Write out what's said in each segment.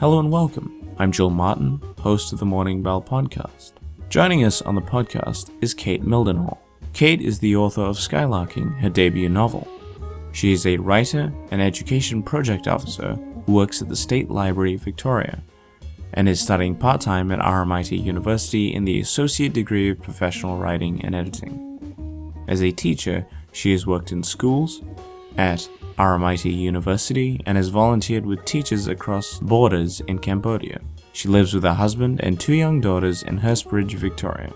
Hello and welcome. I'm Joel Martin, host of the Morning Bell podcast. Joining us on the podcast is Kate Mildenhall. Kate is the author of Skylarking, her debut novel. She is a writer and education project officer who works at the State Library Victoria and is studying part time at RMIT University in the Associate Degree of Professional Writing and Editing. As a teacher, she has worked in schools, at RMIT University, and has volunteered with teachers across borders in Cambodia. She lives with her husband and two young daughters in Hurstbridge, Victoria.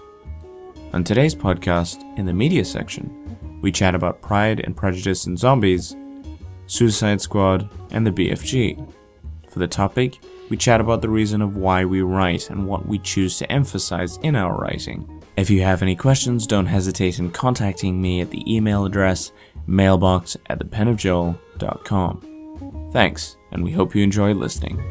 On today's podcast, in the media section, we chat about Pride and Prejudice and Zombies, Suicide Squad, and the BFG. For the topic, we chat about the reason of why we write and what we choose to emphasize in our writing. If you have any questions, don't hesitate in contacting me at the email address mailbox at thepenofjoel.com. Thanks, and we hope you enjoy listening.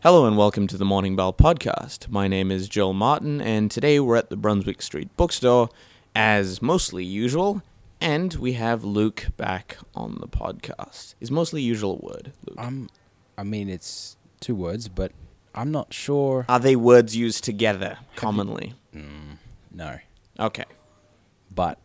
Hello and welcome to the Morning Bell podcast. My name is Joel Martin, and today we're at the Brunswick Street bookstore, as mostly usual, and we have Luke back on the podcast. Is mostly usual a word, Luke? Um, I mean, it's two words, but I'm not sure. Are they words used together commonly? No, Okay. but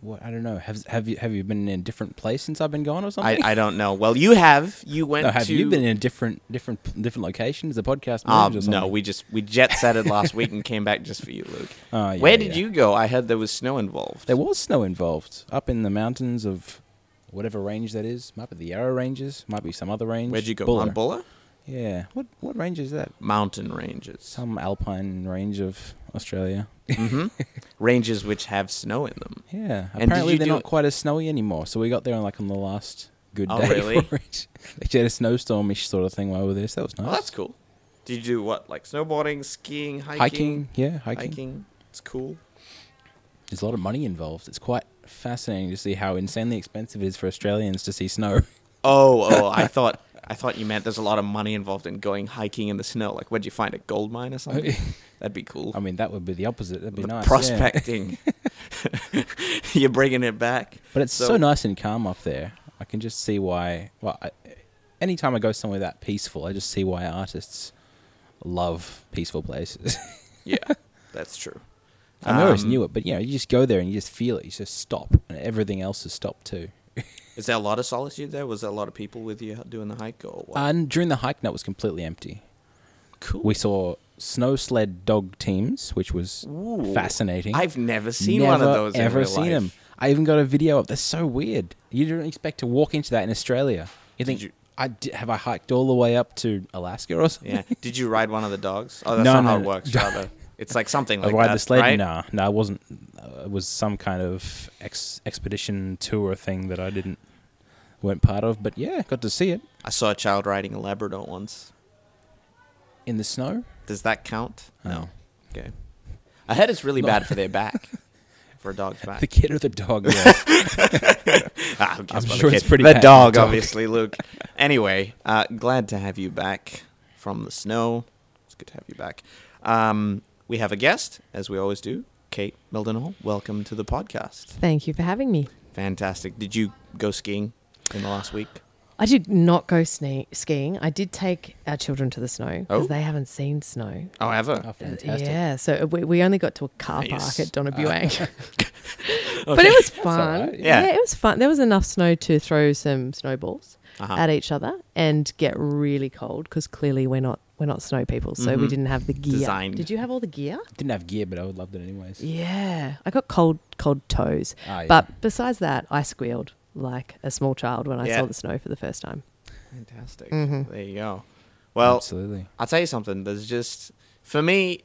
what I don't know. Have have you have you been in a different place since I've been gone or something? I, I don't know. Well, you have. You went no, have to. you been in a different different different locations? The podcast Um, moved or something? no, we just we jet setted last week and came back just for you, Luke. Oh, yeah, Where did yeah. you go? I heard there was snow involved. There was snow involved up in the mountains of whatever range that is. Might be the Yarra Ranges. Might be some other range. Where'd you go? Buller. On Buller? Yeah. What what range is that? Mountain ranges. Some alpine range of Australia. hmm ranges which have snow in them. Yeah. And Apparently they're not it- quite as snowy anymore. So we got there on like on the last good Oh, day. really? for it. they had a snowstormish sort of thing while we were there. So that was nice. Oh, that's cool. Did you do what? Like snowboarding, skiing, hiking? hiking. Yeah, hiking. Hiking. It's cool. There's a lot of money involved. It's quite fascinating to see how insanely expensive it is for Australians to see snow. Oh, oh, I thought I thought you meant there's a lot of money involved in going hiking in the snow. Like, where'd you find a gold mine or something? That'd be cool. I mean, that would be the opposite. That'd be The nice. yeah. Prospecting. You're bringing it back. But it's so, So- nice and calm up there. I can just see why. Well, I, anytime I go somewhere that peaceful, I just see why artists love peaceful places. Yeah, that's true. I always Um, knew it, but you know, you just go there and you just feel it. You just stop, and everything else is stopped too. Is there a lot of solitude there? Was there a lot of people with you doing the hike or what? And during the hike, that was completely empty. cool. We saw snow sled dog teams, which was Ooh. fascinating. I've never seen Never one of those. Ever seen life. them? I even got a video of. They're so weird. You don't expect to walk into that in Australia. You think you- I di- have I hiked all the way up to Alaska or something? Yeah. Did you ride one of the dogs? Oh, that's No, not no, how it no. works. Rather, it's like something like ride that, the sled? right? Nah, no, it wasn't. Uh, it was some kind of ex- expedition tour thing that I didn't weren't part of. But yeah, got to see it I saw a child riding a Labrador once. in the snow. Does that count? No. Oh. Okay. I heard it's really No. bad for their back. for a dog's back. The kid or the dog? Yeah. Ah, I'm sure the it's pretty The bad dog, the dog. obviously, Luke. anyway, uh, glad to have you back from the snow. It's good to have you back. Um, we have a guest, as we always do. Kate Mildenhall, welcome to the podcast. Thank you for having me. Fantastic. Did you go skiing in the last week? I did not go sne- skiing. I did take our children to the snow because Oh. they haven't seen snow. Oh, ever? oh, fantastic. Yeah, so we, we only got to a car Nice. park at Donna Buang. Uh, but Okay. it was fun. right. Yeah. it was fun. There was enough snow to throw some snowballs Uh-huh. at each other and get really cold because clearly we're not we're not snow people, so we Mhm. didn't have the gear. Designed. Did you have all the gear? Didn't have gear, but I would loved it anyways. Yeah, I got cold cold toes. Ah, yeah. But besides that, I squealed like a small child when I Yeah. saw the snow for the first time. Fantastic. Mhm. There you go. Well, absolutely. I'll tell you something. There's just for me,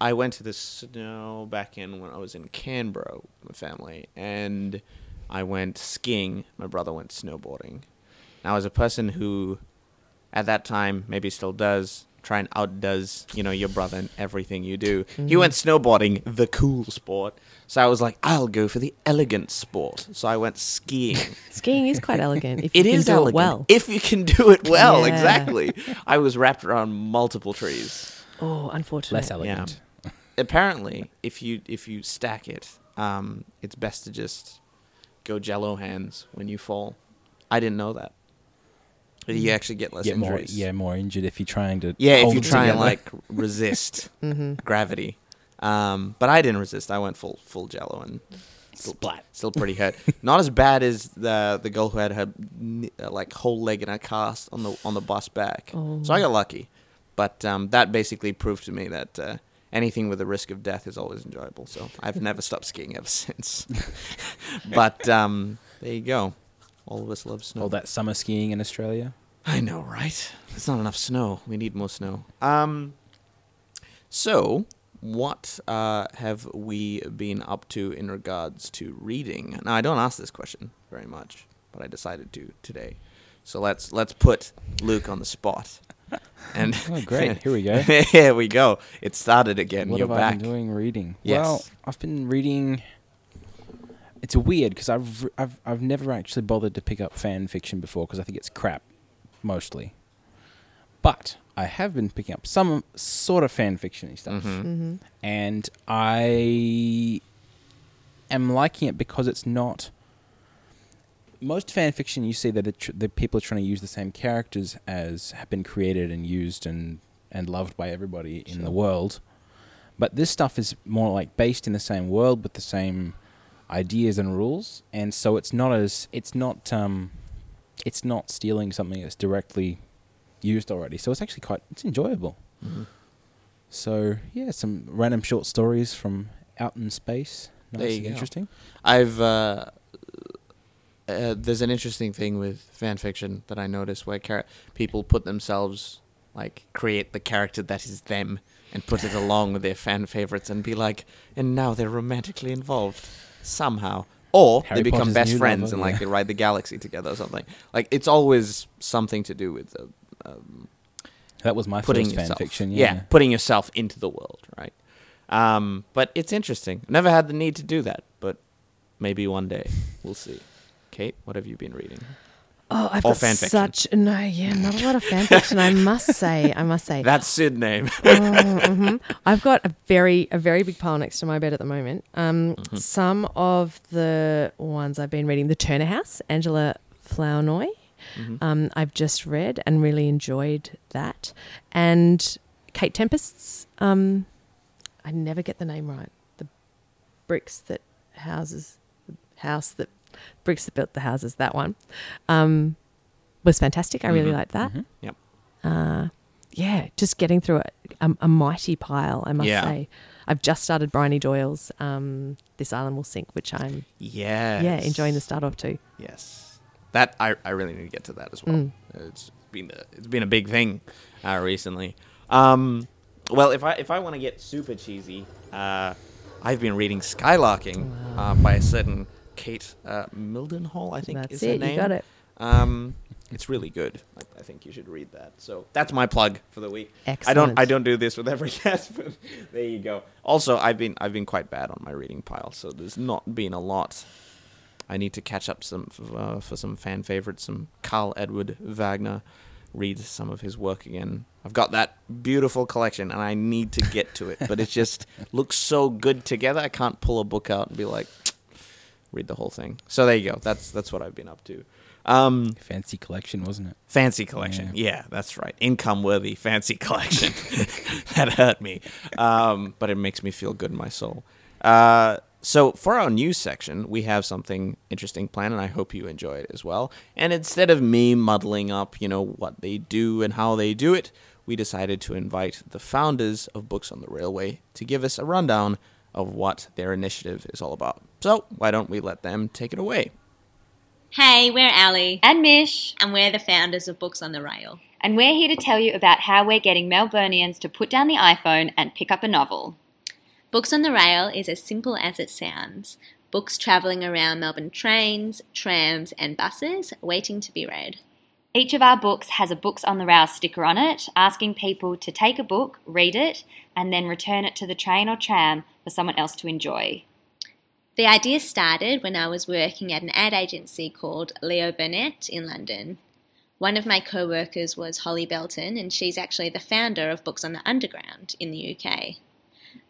I went to the snow back in when I was in Canberra with my family, and I went skiing. My brother went snowboarding. Now, as a person who, at that time, maybe still does try and outdoes you know your brother in everything you do, he Mhm. went snowboarding, the cool sport. So I was like, I'll go for the elegant sport. So I went skiing. Skiing is quite elegant if It you can do elegant it well. if you can do it well. Yeah. Exactly. I was wrapped around multiple trees. Oh, unfortunately, Less elegant. Apparently, if you if you stack it, um, it's best to just go jello hands when you fall. I didn't know that. That You actually get less Get more, injuries. yeah, more injured if you're trying to. Yeah, if you it try and like resist gravity. Um, but I didn't resist. I went full full jello and still, Splat. Still pretty hurt. Not as bad as the the girl who had her uh, like whole leg in a cast on the on the bus back. So I got lucky. But um, that basically proved to me that uh, anything with a risk of death is always enjoyable. So I've never stopped skiing ever since. but um, there you go. All of us love snow. all that summer skiing in Australia. I know, right? There's not enough snow. We need more snow. Um, so what uh, have we been up to in regards to reading? Now, I don't ask this question very much, but I decided to today. So let's let's put Luke on the spot. And Oh, great. Here we go. Here we go. It started again. what You're have back. I been doing reading? Yes. Well, I've been reading. It's weird because I've I've I've never actually bothered to pick up fan fiction before because I think it's crap, mostly. But I have been picking up some sort of fan fiction stuff, Mm-hmm. and I am liking it because it's not. Most fan fiction, you see that the, tr- the people are trying to use the same characters as have been created and used and and loved by everybody in the world. But this stuff is more like based in the same world with the same ideas and rules, and so it's not as it's not um, it's not stealing something that's directly used already. So it's actually quite it's enjoyable. Mm-hmm. So yeah, some random short stories from out in space. Nice There you interesting. I've uh, uh, there's an interesting thing with fan fiction that I notice where char- people put themselves like create the character that is them and put it along with their fan favorites and be like, and now they're romantically involved somehow. Or Harry they become Potter's best friends lover, and like yeah. they ride the galaxy together or something. Like it's always something to do with uh, um, That was my putting first fan yourself, fiction. yeah. Yeah. putting yourself into the world, right? Um, but it's interesting. Never had the need to do that, but maybe one day we'll see. Kate, what have you been reading? Oh, I've got such no, yeah, not a lot of fan fiction. I must say, I must say. That's Sid name. Oh, mhm. I've got a very a very big pile next to my bed at the moment. Um, Mm-hmm. Some of the ones I've been reading, The Turner House, Angela Flournoy. Mm-hmm. Um, I've just read and really enjoyed that, and Kate Tempest's. Um, I never get the name right. The bricks that houses the house that bricks that built the houses. That one um, was fantastic. I really Mhm. liked that Yep. uh, yeah, just getting through a, a, a mighty pile, I must Yeah. say. I've just started Briohny Doyle's um, This Island Will Sink, which I'm Yeah. yeah enjoying the start of too. Yes. That I, I really need to get to that as well. Mm. It's been a, it's been a big thing uh, recently. Um, well, if I if I want to get super cheesy, uh, I've been reading Skylarking uh, by a certain Kate uh, Mildenhall. I think That's is it. her You got it. Um, it's really good. I, I think you should read that. So that's my plug for the week. Excellent. I don't I don't do this with every guest, but there you go. Also, I've been I've been quite bad on my reading pile, so there's not been a lot. I need to catch up some uh, for some fan favorites, some Karl Edward Wagner. Read some of his work again. I've got that beautiful collection, and I need to get to it, but it just looks so good together. I can't pull a book out and be like, read the whole thing. So there you go. That's that's what I've been up to. Um, Fancy collection, wasn't it? Fancy collection. Yeah. that's right. Income worthy fancy collection. that hurt me. Um, but it makes me feel good in my soul. Uh, so for our news section, we have something interesting planned, and I hope you enjoy it as well. And instead of me muddling up, you know, what they do and how they do it, we decided to invite the founders of Books on the Railway to give us a rundown of what their initiative is all about. So why don't we let them take it away? Hey, we're Ali, and Mish, and we're the founders of Books on the Rail. and we're here to tell you about how we're getting Melburnians to put down the iPhone and pick up a novel. Books on the Rail is as simple as it sounds books travelling around Melbourne trains, trams, and buses waiting to be read. Each of our books has a Books on the Rail sticker on it, asking people to take a book, read it, and then return it to the train or tram for someone else to enjoy. The idea started when I was working at an ad agency called Leo Burnett in London. One of my co workers was Holly Belton, and she's actually the founder of Books on the Underground in the UK.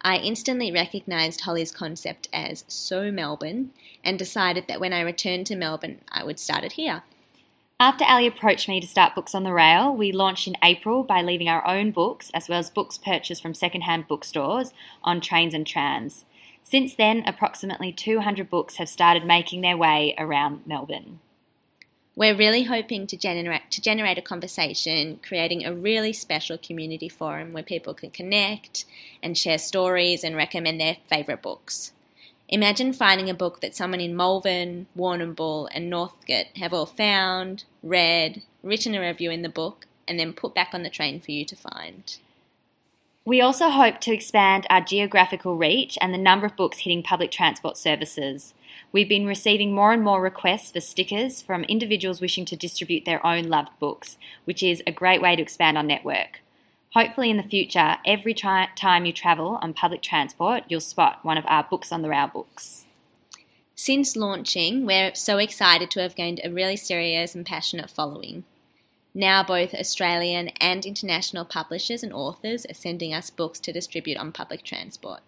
I instantly recognised Holly's concept as so Melbourne and decided that when I returned to Melbourne, I would start it here. After Ali approached me to start Books on the Rail, we launched in April by leaving our own books, as well as books purchased from secondhand bookstores, on trains and trams. Since then, approximately 200 books have started making their way around Melbourne. We're really hoping to generate to generate a conversation, creating a really special community forum where people can connect and share stories and recommend their favourite books. Imagine finding a book that someone in Malvern, Warrnambool, and Northcote have all found, read, written a review in the book, and then put back on the train for you to find. We also hope to expand our geographical reach and the number of books hitting public transport services. We've been receiving more and more requests for stickers from individuals wishing to distribute their own loved books, which is a great way to expand our network. Hopefully, in the future, every tri- time you travel on public transport, you'll spot one of our Books on the Rail books. Since launching, we're so excited to have gained a really serious and passionate following. Now, both Australian and international publishers and authors are sending us books to distribute on public transport.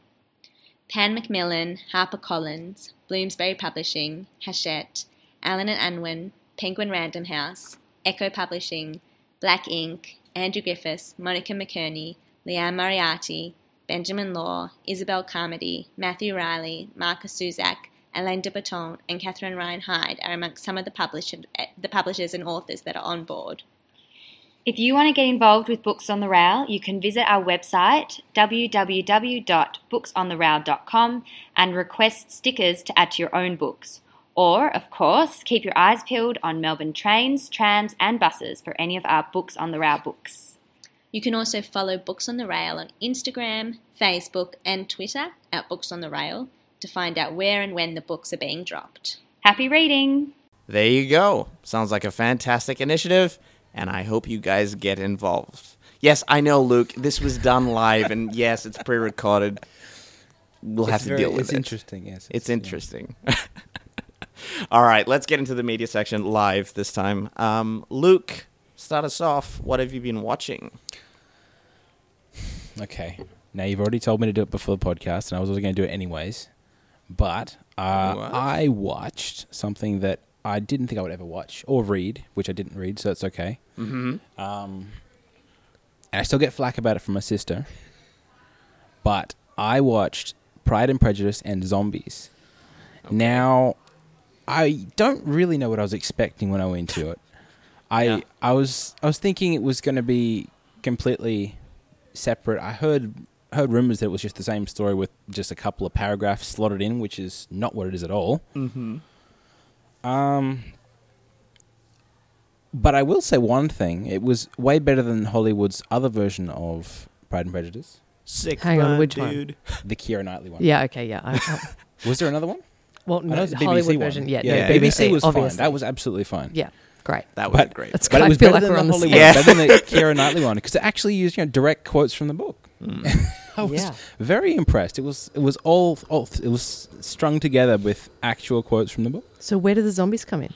Pan Macmillan, HarperCollins, Bloomsbury Publishing, Hachette, Allen and Unwin, Penguin Random House, Echo Publishing, Black Inc, Andrew Griffiths, Monica McInerney, Liane Moriarty, Benjamin Law, Isobelle Carmody, Matthew Reilly, Markus Zusak, Alain de and Catherine Ryan Hyde are amongst some of the, publish- the publishers and authors that are on board. If you want to get involved with Books on the Rail, you can visit our website www.booksontherail.com and request stickers to add to your own books. Or, of course, keep your eyes peeled on Melbourne trains, trams, and buses for any of our Books on the Rail books. You can also follow Books on the Rail on Instagram, Facebook, and Twitter at Books on the Rail to find out where and when the books are being dropped. Happy reading! There you go. Sounds like a fantastic initiative, and I hope you guys get involved. Yes, I know, Luke. This was done live, and yes, it's pre-recorded. We'll have to very- deal with It's it. It's interesting, yes. It's yeah. interesting. All right, let's get into the media section live this time. Um, Luke, start us off. What have you been watching? Okay. Now you've already told me to do it before the podcast, and I was also going to do it anyways. But uh, I watched something that I didn't think I would ever watch or read, which I didn't read, so it's okay. Mm-hmm. Um, and I still get flack about it from my sister. But I watched Pride and Prejudice and Zombies. Now, I don't really know what I was expecting when I went to it. I Yeah. I was I was thinking it was going to be completely separate. I heard heard rumors that it was just the same story with just a couple of paragraphs slotted in, which is not what it is at all. Mm-hmm. Um, but I will say one thing: it was way better than Hollywood's other version of Pride and Prejudice, Sick Hang on, burn, which one? the Keira Knightley one. Yeah, okay, yeah. I, I, Was there another one? Well, I know no, it's the the BBC Hollywood one. version. Yeah, yeah, no, BBC, was obviously. fine. That was absolutely fine. yeah, great. That was But- great. That's But I it was feel better like than we're the on the Hollywood, same. Yeah. better than the Keira Knightley one because it actually used you know direct quotes from the book. Mm. I was Yeah. very impressed. It was it was all, all it was strung together with actual quotes from the book. So where do the zombies come in?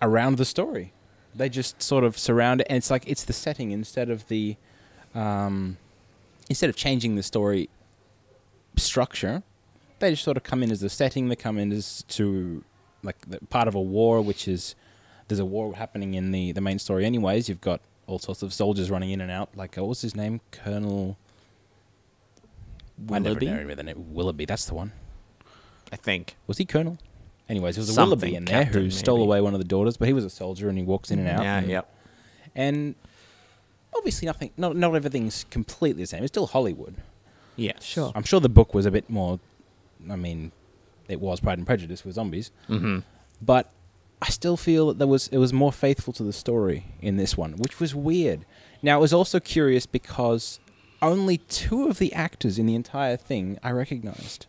around the story. They just sort of surround it, and it's like it's the setting instead of the, um, instead of changing the story structure, they just sort of come in as the setting. They come in as to like the part of a war, which is there's a war happening in the the main story. Anyways, you've got all sorts of soldiers running in and out. Like uh, what was his name, Colonel Willoughby? I never Willoughby? remember the name. Willoughby. That's the one. I think. Was he Colonel? Anyways, there was a Something, Willoughby in there who captain, stole maybe. away one of the daughters, but he was a soldier and he walks in and out. Yeah, and, yep. And obviously, nothing. Not not everything's completely the same. It's still Hollywood. Yeah, Sure. I'm sure the book was a bit more. I mean, it was Pride and Prejudice with zombies, Mm-hmm. but I still feel that there was it was more faithful to the story in this one, which was weird. Now it was also curious because only two of the actors in the entire thing I recognized,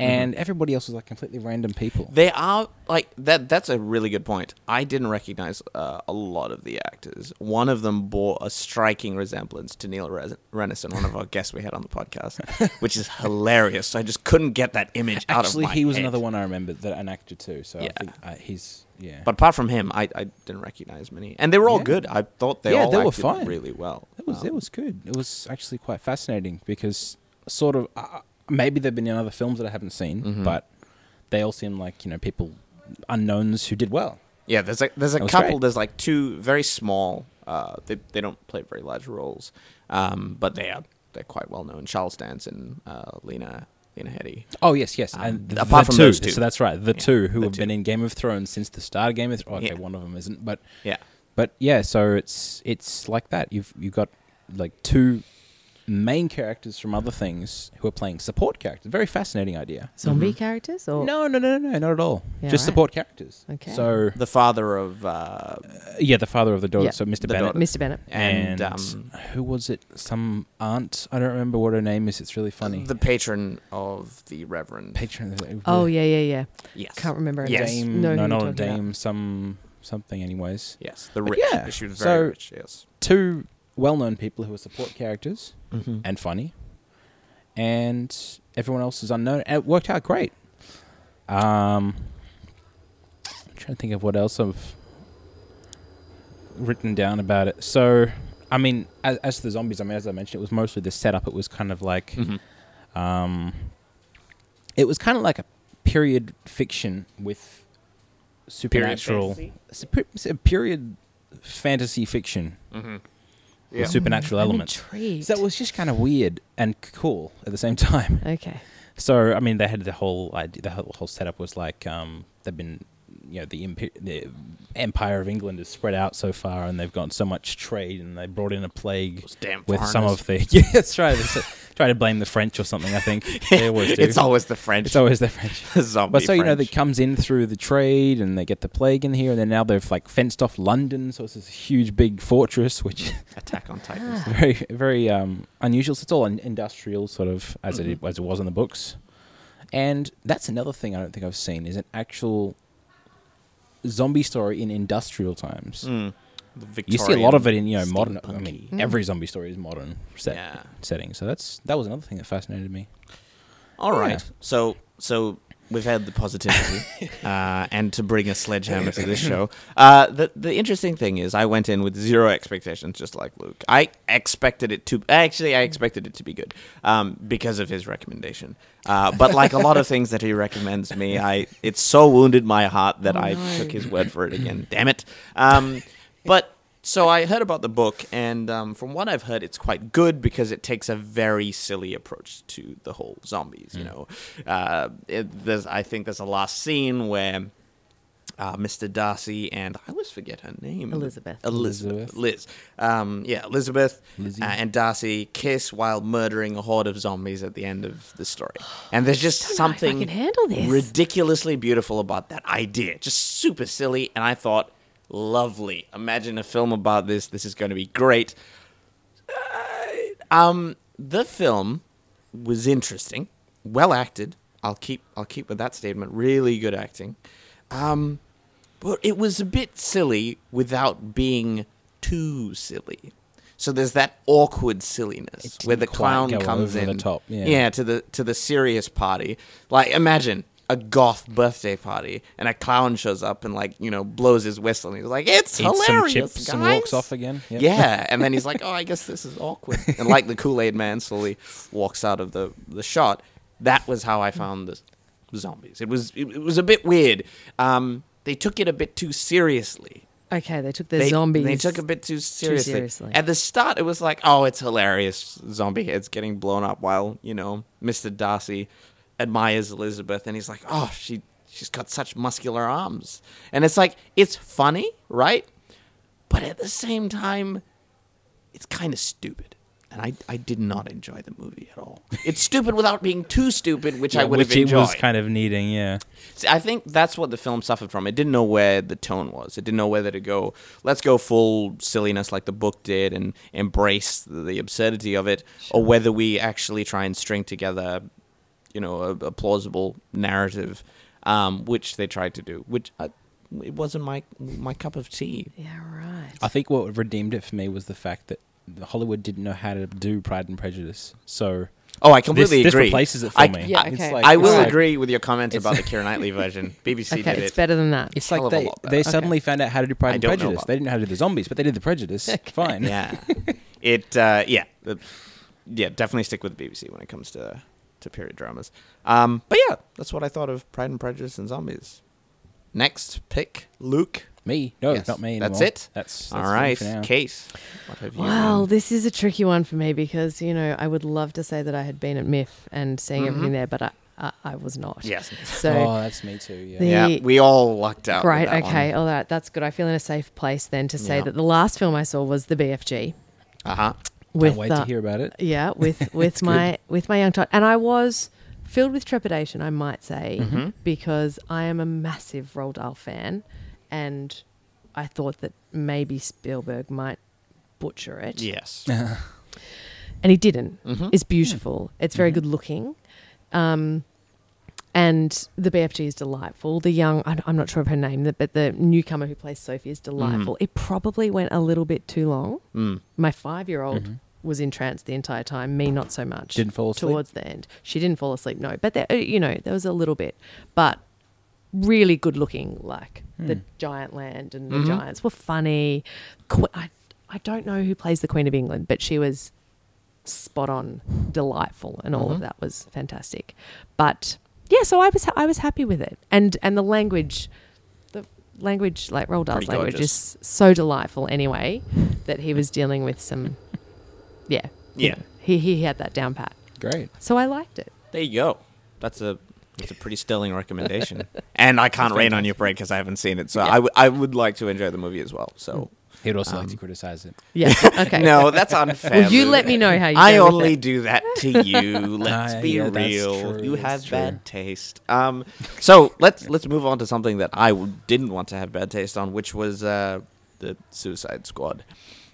and everybody else was like completely random people. They are like that. That's a really good point. I didn't recognize uh, a lot of the actors. One of them bore a striking resemblance to Neil Re- Renison, one of our guests we had on the podcast, which is hilarious. So I just couldn't get that image out Actually, of my Actually, he was head. another one I remember that an actor too. So Yeah. I think uh, he's yeah. But apart from him, I, I didn't recognize many, and they were all Yeah. good. I thought they Yeah, all they were fine. really well. It was it Um, was good. It was actually quite fascinating because sort of uh, maybe they've been in other films that I haven't seen, Mhm. but they all seem like you know people unknowns who did well. Yeah, there's a there's a couple. great. There's like two very small. Uh, they they don't play very large roles, um, but they are they're quite well known. Charles Dance and uh, Lena Lena Headey. Oh yes, yes. Um, and the, apart the from two, those two. so that's right. The Yeah, two who the have been in Game of Thrones since the start of Game of Thrones. Okay, Yeah. one of them isn't, but Yeah, but yeah. So it's it's like that. You've you've got like two main characters from other things who are playing support characters. Very fascinating idea. Zombie Mhm. characters or No, no, no, no, not at all. Yeah, Just right. support characters. Okay. So the father of uh, uh, yeah, the father of the daughter. Yeah. So Mr. The Bennett. daughter. Mr. Bennett? and, And, um, who was it? Some aunt. I don't remember what her name is. It's really funny. the patron of the Reverend. patron. of- Oh yeah, yeah, yeah. yes, Can't remember. her Yes. name. Dame. Know who no, you're not a talking about. dame. Some something. Anyways, yes, the rich. yeah, she was so- rich. Yes, two well-known people who are support characters mm-hmm. and funny, and everyone else is unknown. And it worked out great. Um, I'm trying to think of what else I've written down about it. So, I mean, as, as to the zombies, I mean, as I mentioned, it was mostly the setup. It was kind of like, Mm-hmm. um, it was kind of like a period fiction with supernatural. It's a, pe- period fantasy fiction Mm-hmm. With supernatural I'm elements. intrigued. So it was just kind of weird and cool at the same time. okay. So I mean, they had the whole idea, the whole whole setup was like um, they've been, you know, the, the empire of England is spread out so far, and they've got so much trade, and they brought in a plague with some of the. Yeah, that's right. Try to blame the French or something. I think they always do. it's always the French. It's always the French. zombie. But so you know, French. comes in through the trade, and they get the plague in here, and then now they've like fenced off London, so it's this huge big fortress, which Attack on Titans. Ah. very very um, unusual. So it's all in- industrial, sort of as it Mhm. as it was in the books. And that's another thing I don't think I've seen is an actual zombie story in industrial times. Mm. You see a lot of it in you know Victorian modern. I mean, steampunky. every zombie story is modern set, Yeah. setting. So that's that was another thing that fascinated me. All right. Yeah. So so we've had the positivity, uh, and to bring a sledgehammer to this show. Uh, the the interesting thing is, I went in with zero expectations, just like Luke. I expected it to actually, I expected it to be good um, because of his recommendation. Uh, but like a lot of things that he recommends me, I it so wounded my heart that Oh, I no. took his word for it again. Damn it. Um, but so I heard about the book, and um, from what I've heard, it's quite good because it takes a very silly approach to the whole zombies. You know, uh, it, there's I think there's a last scene where uh, Mr. Darcy and I always forget her name, Elizabeth. Elizabeth, Elizabeth. Liz, um, yeah, Elizabeth uh, and Darcy kiss while murdering a horde of zombies at the end of the story, and there's just Don't know if I something can handle this. ridiculously beautiful about that idea. Just super silly, and I thought, lovely. Imagine a film about this. This is going to be great. Uh, um, the film was interesting, well acted. I'll keep I'll keep with that statement. Really good acting. Um, but it was a bit silly without being too silly. So there's that awkward silliness where the clown comes in the top, yeah. to the to the serious party. Like imagine a goth birthday party and a clown shows up and like you know blows his whistle and he's like it's Eats some hilarious chips guys. and walks off again. Yep. Yeah, and then he's like, "Oh, I guess this is awkward." And like the Kool Aid Man slowly walks out of the the shot. That was how I found the zombies. It was it, it was a bit weird. Um, they took it a bit too seriously. Okay, they took the They, zombies. They took a bit too seriously. too seriously. At the start, it was like, "Oh, it's hilarious! Zombie heads getting blown up," while you know Mister Darcy admires Elizabeth, and he's like, "Oh, she she's got such muscular arms," and it's like it's funny, right? But at the same time, it's kind of stupid. And I, I did not enjoy the movie at all. It's stupid without being too stupid, which I Yeah, would which have it was kind of needing. Yeah. See, I think that's what the film suffered from. It didn't know where the tone was. It didn't know whether to go, let's go full silliness like the book did and embrace the, the absurdity of it, or whether we actually try and string together, you know, a, a plausible narrative, um, which they tried to do, which uh, it wasn't my my cup of tea. Yeah, right. I think what redeemed it for me was the fact that Hollywood didn't know how to do Pride and Prejudice. So Oh, I this, completely this agree. replaces it for I- me. Yeah, It's okay. like- I it's will like- agree with your comment about the Keira Knightley version. BBC Okay, did it's it. better than that. It's like of a they, lot better. they Okay. suddenly found out how to do Pride I and Prejudice. They didn't know how to do the zombies, but they did the Prejudice. Fine. Yeah, it. Uh, yeah, yeah. Definitely stick with the BBC when it comes to to period dramas. Um, but yeah, that's what I thought of Pride and Prejudice and Zombies. Next pick, Luke. Me? No, Yes. not me. That's it? That's, that's All fine right, for now. Kate. What have you? Wow, been- this is a tricky one for me because you know I would love to say that I had been at MIFF and seeing everything there, but I, I, I was not. Yes. So oh, that's me too. Yeah. Yeah, we all lucked out. with great. that Okay. One. All right. That's good. I feel in a safe place then to say Yeah. that the last film I saw was the BFG Uh huh. With Can't wait uh, to hear about it. yeah with with my with my young child, and I was filled with trepidation, I might say, Mm-hmm. because I am a massive Roald Dahl fan, and I thought that maybe Spielberg might butcher it. Yes. and he didn't. Mhm. It's beautiful. It's very good looking. Um, and the BFG is delightful. The young, I- I'm not sure of her name, but the newcomer who plays Sophie is mm. delightful. It probably went a little bit too long. Mm. My five year old mm-hmm. was entranced the entire time, me not so much. Didn't fall asleep? Towards the end. She didn't fall asleep, no. But, there, you know, there was a little bit. But really good looking, like hmm. the giant land and the mm-hmm. giants were funny. I, I don't know who plays the Queen of England, but she was spot on, delightful, and all of mm-hmm. that was fantastic. But yeah, so I was I was happy with it, and and the language, the language like Roald Dahl's Pretty language gorgeous. is so delightful anyway that he was dealing with some, yeah, you Yeah. know, he he had that down pat, Great. so I liked it. There you go. That's a that's a pretty sterling recommendation. and I can't rain on your parade because I haven't seen it. So I, w- I would like to enjoy the movie as well. So hmm. He'd also Um, like to criticize it. Yeah, okay. no, that's unfair. Well, you let me know how you. I go with only it. do that to you. Let's Ah, be yeah, real. true, You have true. bad taste. Um, so let's let's move on to something that I w- didn't want to have bad taste on, which was uh, the Suicide Squad.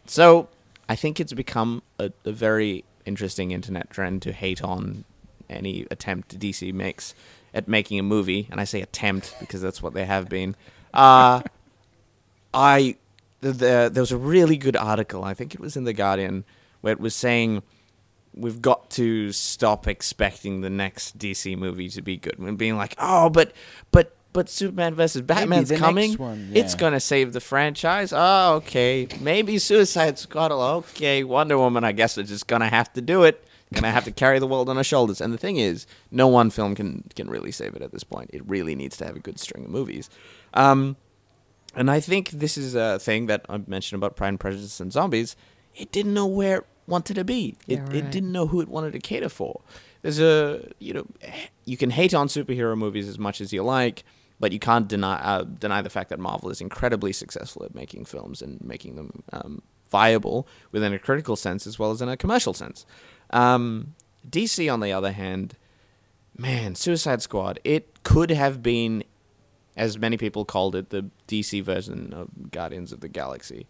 So I think it's become a, a very interesting internet trend to hate on any attempt DC makes at making a movie, and I say attempt because that's what they have been. Uh, I the, the, there was a really good article. I think it was in the Guardian where it was saying we've got to stop expecting the next DC movie to be good. And being like, oh, but but but Superman versus Batman's coming. one, It's gonna save the franchise. Oh, okay. Maybe Suicide Squad. Okay, Wonder Woman. I guess is just gonna have to do it. Gonna have to carry the world on her shoulders. And the thing is, no one film can can really save it at this point. It really needs to have a good string of movies. Um, and I think this is a thing that I mentioned about Pride and Prejudice and Zombies. It didn't know where it wanted to be. It, Yeah, it didn't know who it wanted to cater for. There's a you know you can hate on superhero movies as much as you like, but you can't deny uh, deny the fact that Marvel is incredibly successful at making films and making them um, viable within a critical sense as well as in a commercial sense. Um, DC, on the other hand, man, Suicide Squad, it could have been, as many people called it, the DC version of Guardians of the Galaxy,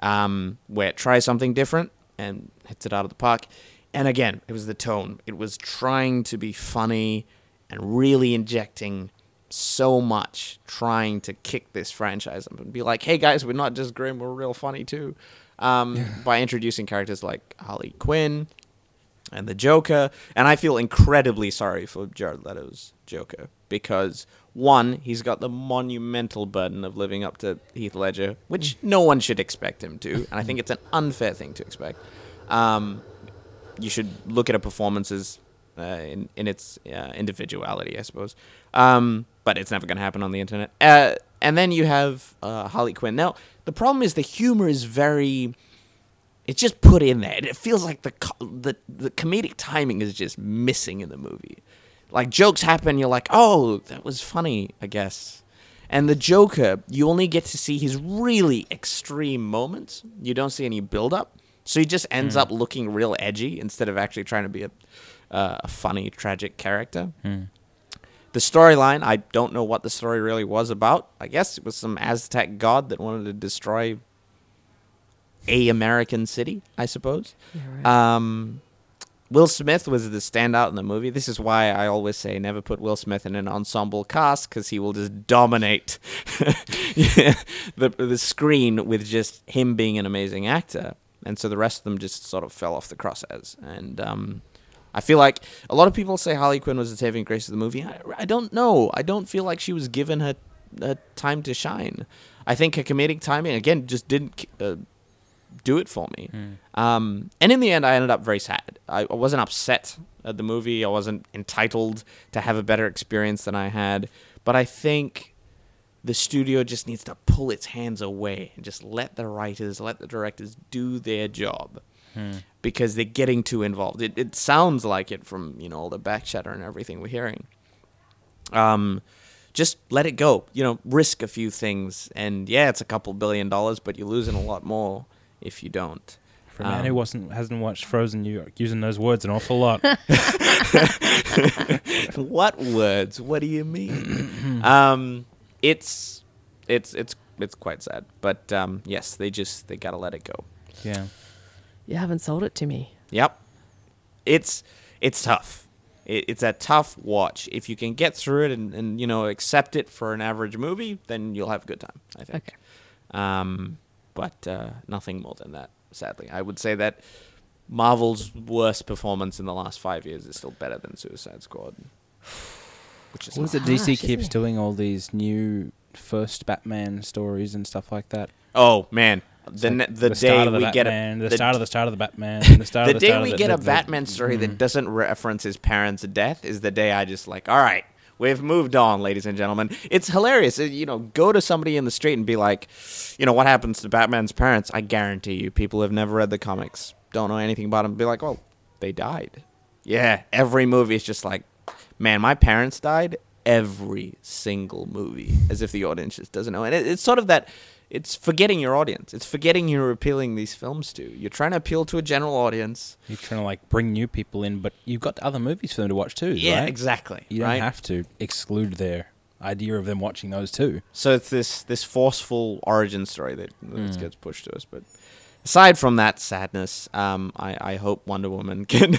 um, where it tries something different and hits it out of the park. And again, it was the tone. It was trying to be funny and really injecting so much, trying to kick this franchise up and be like, hey guys, we're not just grim, we're real funny too. Um, by introducing characters like Harley Quinn, and the Joker. And I feel incredibly sorry for Jared Leto's Joker because one, he's got the monumental burden of living up to Heath Ledger, which no one should expect him to, and I think it's an unfair thing to expect. Um, you should look at a performance as uh, in in its uh, individuality, I suppose. Um, but it's never going to happen on the internet. Uh, and then you have uh, Harley Quinn. Now the problem is the humor is very it's just put in there. It feels like the co- the the comedic timing is just missing in the movie. Like jokes happen, you're like, oh, that was funny, I guess. And the Joker, you only get to see his really extreme moments. You don't see any build up, so he just ends up looking real edgy instead of actually trying to be a uh, a funny, tragic character. The storyline, I don't know what the story really was about. I guess it was some Aztec god that wanted to destroy a American city, I suppose. Um, Will Smith was the standout in the movie. This is why I always say never put Will Smith in an ensemble cast because he will just dominate the the screen with just him being an amazing actor, and so the rest of them just sort of fell off the crosshairs. And um, I feel like a lot of people say Harley Quinn was the saving grace of the movie. I, I don't know. I don't feel like she was given her, her time to shine. I think her comedic timing again just didn't uh, do it for me. Um, and in the end, I ended up very sad. I, I wasn't upset at the movie. I wasn't entitled to have a better experience than I had. But I think the studio just needs to pull its hands away and just let the writers, let the directors do their job. Because they're getting too involved. It, it sounds like it from, you know, all the back chatter and everything we're hearing. Um, just let it go. You know, risk a few things. And yeah, it's a couple billion dollars, but you're losing a lot more if you don't. For a man who Um, wasn't hasn't watched Frozen, you're using those words an awful lot. what words? What do you mean? um, it's it's it's it's quite sad, but um, yes, they just they gotta let it go. yeah. You haven't sold it to me. Yep, it's it's tough. It, it's a tough watch. If you can get through it and, and you know accept it for an average movie, then you'll have a good time. I think. Okay. Um, but uh, nothing more than that. Sadly, I would say that Marvel's worst performance in the last five years is still better than Suicide Squad. Which is What is it? DC keeps it? doing all these new first Batman stories and stuff like that. Oh man, the like the, start day of the we get Batman, a the, the, start of the start of the Batman, the start of the of the day start we of the, get the, a the- Batman story Mm. that doesn't reference his parents' death is the day I just like, all right, we've moved on, ladies and gentlemen. It's hilarious. Uh, You know, go to somebody in the street and be like, you know, what happens to Batman's parents? I guarantee you, people have never read the comics, don't know anything about them. Be like, well, they died. Yeah, every movie is just like, man, my parents died. Every single movie, as if the audience just doesn't know, and it, it's sort of that. It's forgetting your audience. It's forgetting who you're appealing these films to. You're trying to appeal to a general audience. You're trying to like bring new people in, but you've got other movies for them to watch too. Yeah, right? exactly. You don't have to exclude their idea of them watching those too. So it's this this forceful origin story that, that Mm. gets pushed to us. But aside from that sadness, um, I, I hope Wonder Woman can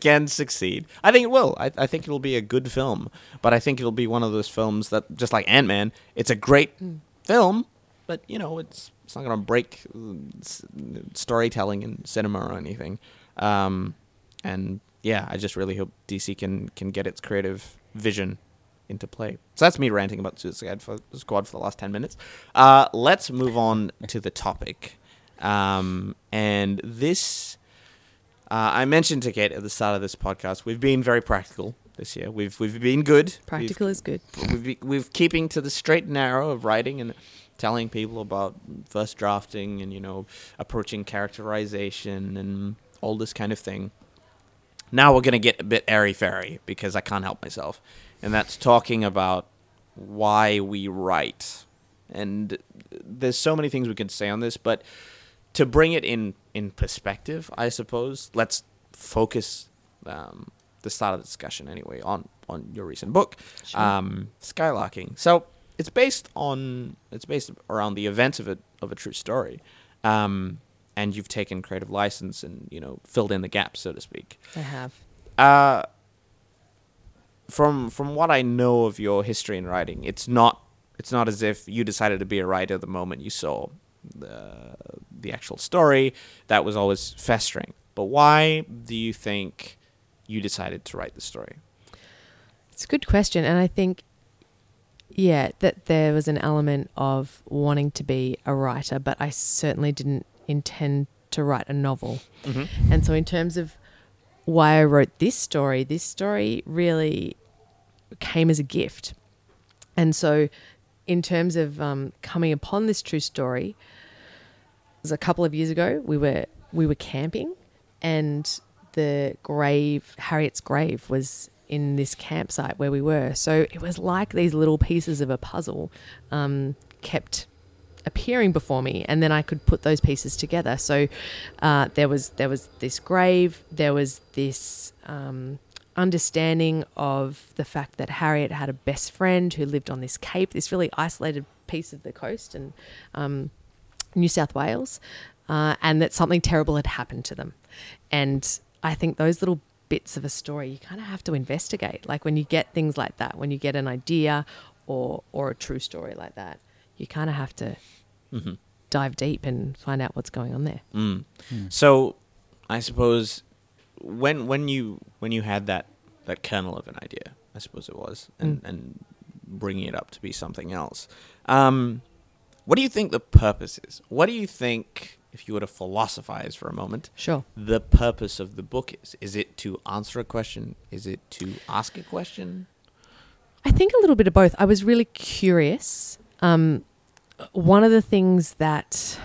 can succeed. I think it will. I, I think it'll be a good film. But I think it'll be one of those films that, just like Ant Man, it's a great film. But you know, it's it's not gonna break uh, storytelling in cinema or anything. Um, and yeah, I just really hope DC can can get its creative vision into play. So that's me ranting about Suicide for- Squad for the last 10 minutes. Uh, let's move on to the topic. Um, and this, uh, I mentioned to Kate at the start of this podcast, we've been very practical this year. We've, we've been good. Practical is good. We've, we've, we've keeping to the straight and narrow of writing and telling people about first drafting and, you know, approaching characterization and all this kind of thing. Now we're going to get a bit airy fairy because I can't help myself. And that's talking about why we write. And there's so many things we can say on this, but to bring it in, in perspective, I suppose, let's focus um, the start of the discussion anyway on, on your recent book, Sure. um, Skylarking. So it's based on it's based around the events of a of a true story, um, and you've taken creative license and you know filled in the gaps, so to speak. I have. Uh, from from what I know of your history in writing, it's not it's not as if you decided to be a writer the moment you saw the the actual story. That was always festering. But why do you think you decided to write the story? It's a good question, and I think, yeah, that there was an element of wanting to be a writer, but I certainly didn't intend to write a novel. Mm-hmm. And so, in terms of why I wrote this story, this story really came as a gift. And so, in terms of um, coming upon this true story, it was a couple of years ago. We were we were camping, and the grave, Harriet's grave, was in this campsite where we were. So it was like these little pieces of a puzzle um, kept appearing before me, and then I could put those pieces together. So uh, there was there was this grave, there was this um, understanding of the fact that Harriet had a best friend who lived on this cape, this really isolated piece of the coast, and um, New South Wales, uh, and that something terrible had happened to them. And I think those little bits of a story you kind of have to investigate. Like when you get things like that, when you get an idea or or a true story like that, you kind of have to Mm-hmm. dive deep and find out what's going on there. Mm. So, I suppose when when you when you had that that kernel of an idea, I suppose it was, and and bringing it up to be something else, um, what do you think the purpose is? What do you think, if you were to philosophize for a moment, Sure. the purpose of the book is? Is it to answer a question? Is it to ask a question? I think a little bit of both. I was really curious. Um, one of the things that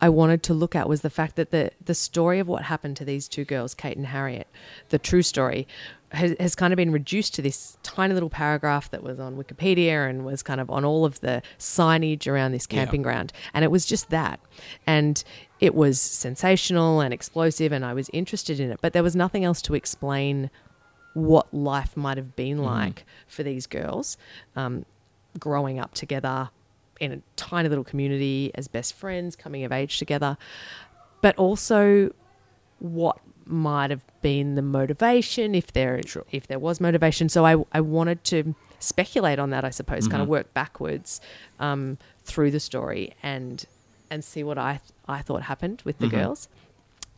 I wanted to look at was the fact that the the story of what happened to these two girls, Kate and Harriet, the true story, has, has kind of been reduced to this tiny little paragraph that was on Wikipedia and was kind of on all of the signage around this camping ground, and it was just that, and it was sensational and explosive, and I was interested in it, but there was nothing else to explain what life might have been like for these girls um, growing up together in a tiny little community as best friends, coming of age together, but also what might have been the motivation if there if there was motivation. So I I wanted to speculate on that, I suppose, kind of work backwards um, through the story and and see what I I thought happened with the girls.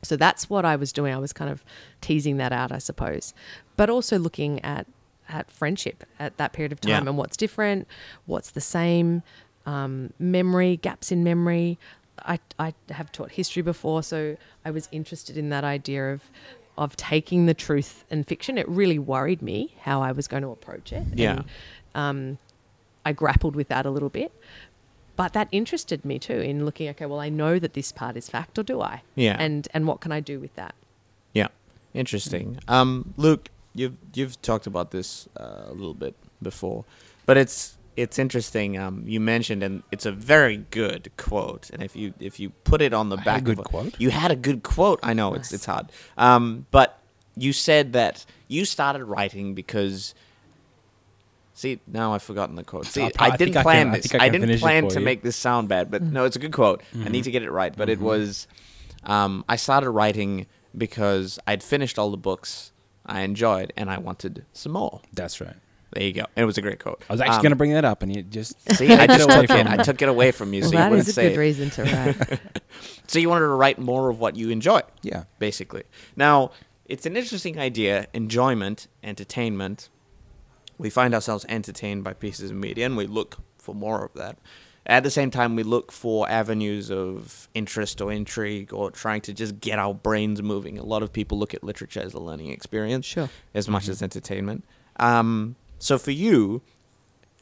So that's what I was doing. I was kind of teasing that out, I suppose, but also looking at at friendship at that period of time Yeah. and what's different, what's the same, um, memory gaps in memory. I I have taught history before, so I was interested in that idea of of taking the truth and fiction. It really worried me how I was going to approach it. Yeah. And, um, I grappled with that a little bit. But that interested me too in looking, okay, well, I know that this part is fact, or do I? Yeah. And and what can I do with that? Yeah, interesting. Um, Luke, you've you've talked about this uh, a little bit before, but it's it's interesting. Um, you mentioned, and it's a very good quote. And if you if you put it on the I back good of quote? you had a good quote. I know it's Nice. it's hard. Um, but you said that you started writing because. See, now I've forgotten the quote. See, I- I, I didn't I plan can- this. I I, didn't plan to you. make this sound bad, but no, it's a good quote. I need to get it right. But it was, um, I started writing because I'd finished all the books I enjoyed and I wanted some more. That's right. There you go. It was a great quote. I was actually Um, going to bring that up, and you just See, I just took it. I took it away from you, Well, so you that wouldn't is a say good it. reason to write. So you wanted to write more of what you enjoy, yeah. basically. Now, it's an interesting idea. Enjoyment, entertainment. We find ourselves entertained by pieces of media, and we look for more of that. At the same time, we look for avenues of interest or intrigue, or trying to just get our brains moving. A lot of people look at literature as a learning experience, Sure. as much as entertainment. Um, so for you,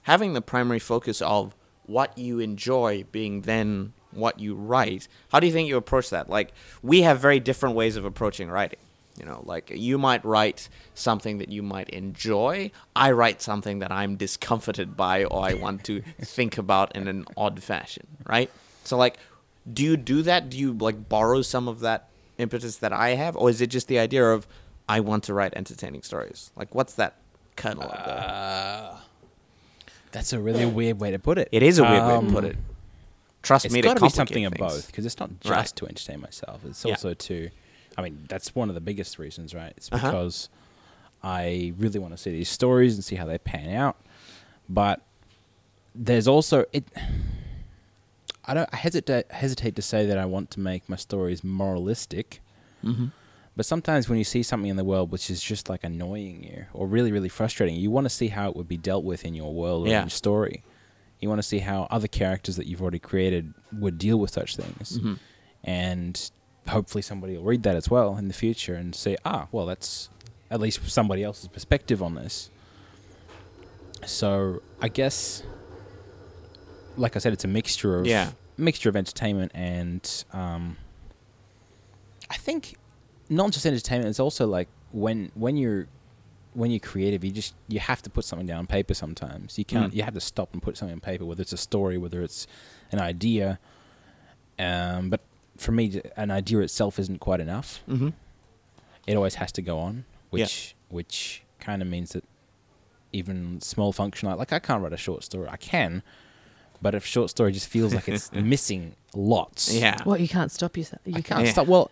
having the primary focus of what you enjoy being then what you write, how do you think you approach that? Like, we have very different ways of approaching writing. You know, like you might write something that you might enjoy. I write something that I'm discomforted by or I want to think about in an odd fashion, right? So, like, do you do that? Do you like borrow some of that impetus that I have, or is it just the idea of I want to write entertaining stories? Like, what's that there? That's a really weird way to put it. It is a weird way Um, to put it. Trust It's me to got to be complicate something of things. both because it's not just Right. to entertain myself. It's Yeah. also to, I mean, that's one of the biggest reasons, right? It's Uh-huh. because I really want to see these stories and see how they pan out. But there's also it. I don't. I hesitate hesitate to say that I want to make my stories moralistic. But sometimes when you see something in the world which is just like annoying you or really, really frustrating, you want to see how it would be dealt with in your world or Yeah. in your story. You want to see how other characters that you've already created would deal with such things. Mm-hmm. And hopefully somebody will read that as well in the future and say, ah, well, that's at least somebody else's perspective on this. So I guess, like I said, it's a mixture of Yeah. mixture of entertainment and um, I think not just entertainment. It's also like when when you're when you're creative, you just you have to put something down on paper. Sometimes you can't. Mm. You have to stop and put something on paper, whether it's a story, whether it's an idea. Um, but for me, an idea itself isn't quite enough. Mm-hmm. It always has to go on, Yeah. which which kind of means that even small function like, like I can't write a short story. I can, but a short story just feels like it's missing lots. Yeah. What you can't stop yourself. You I can't. can't Yeah. stop. Well,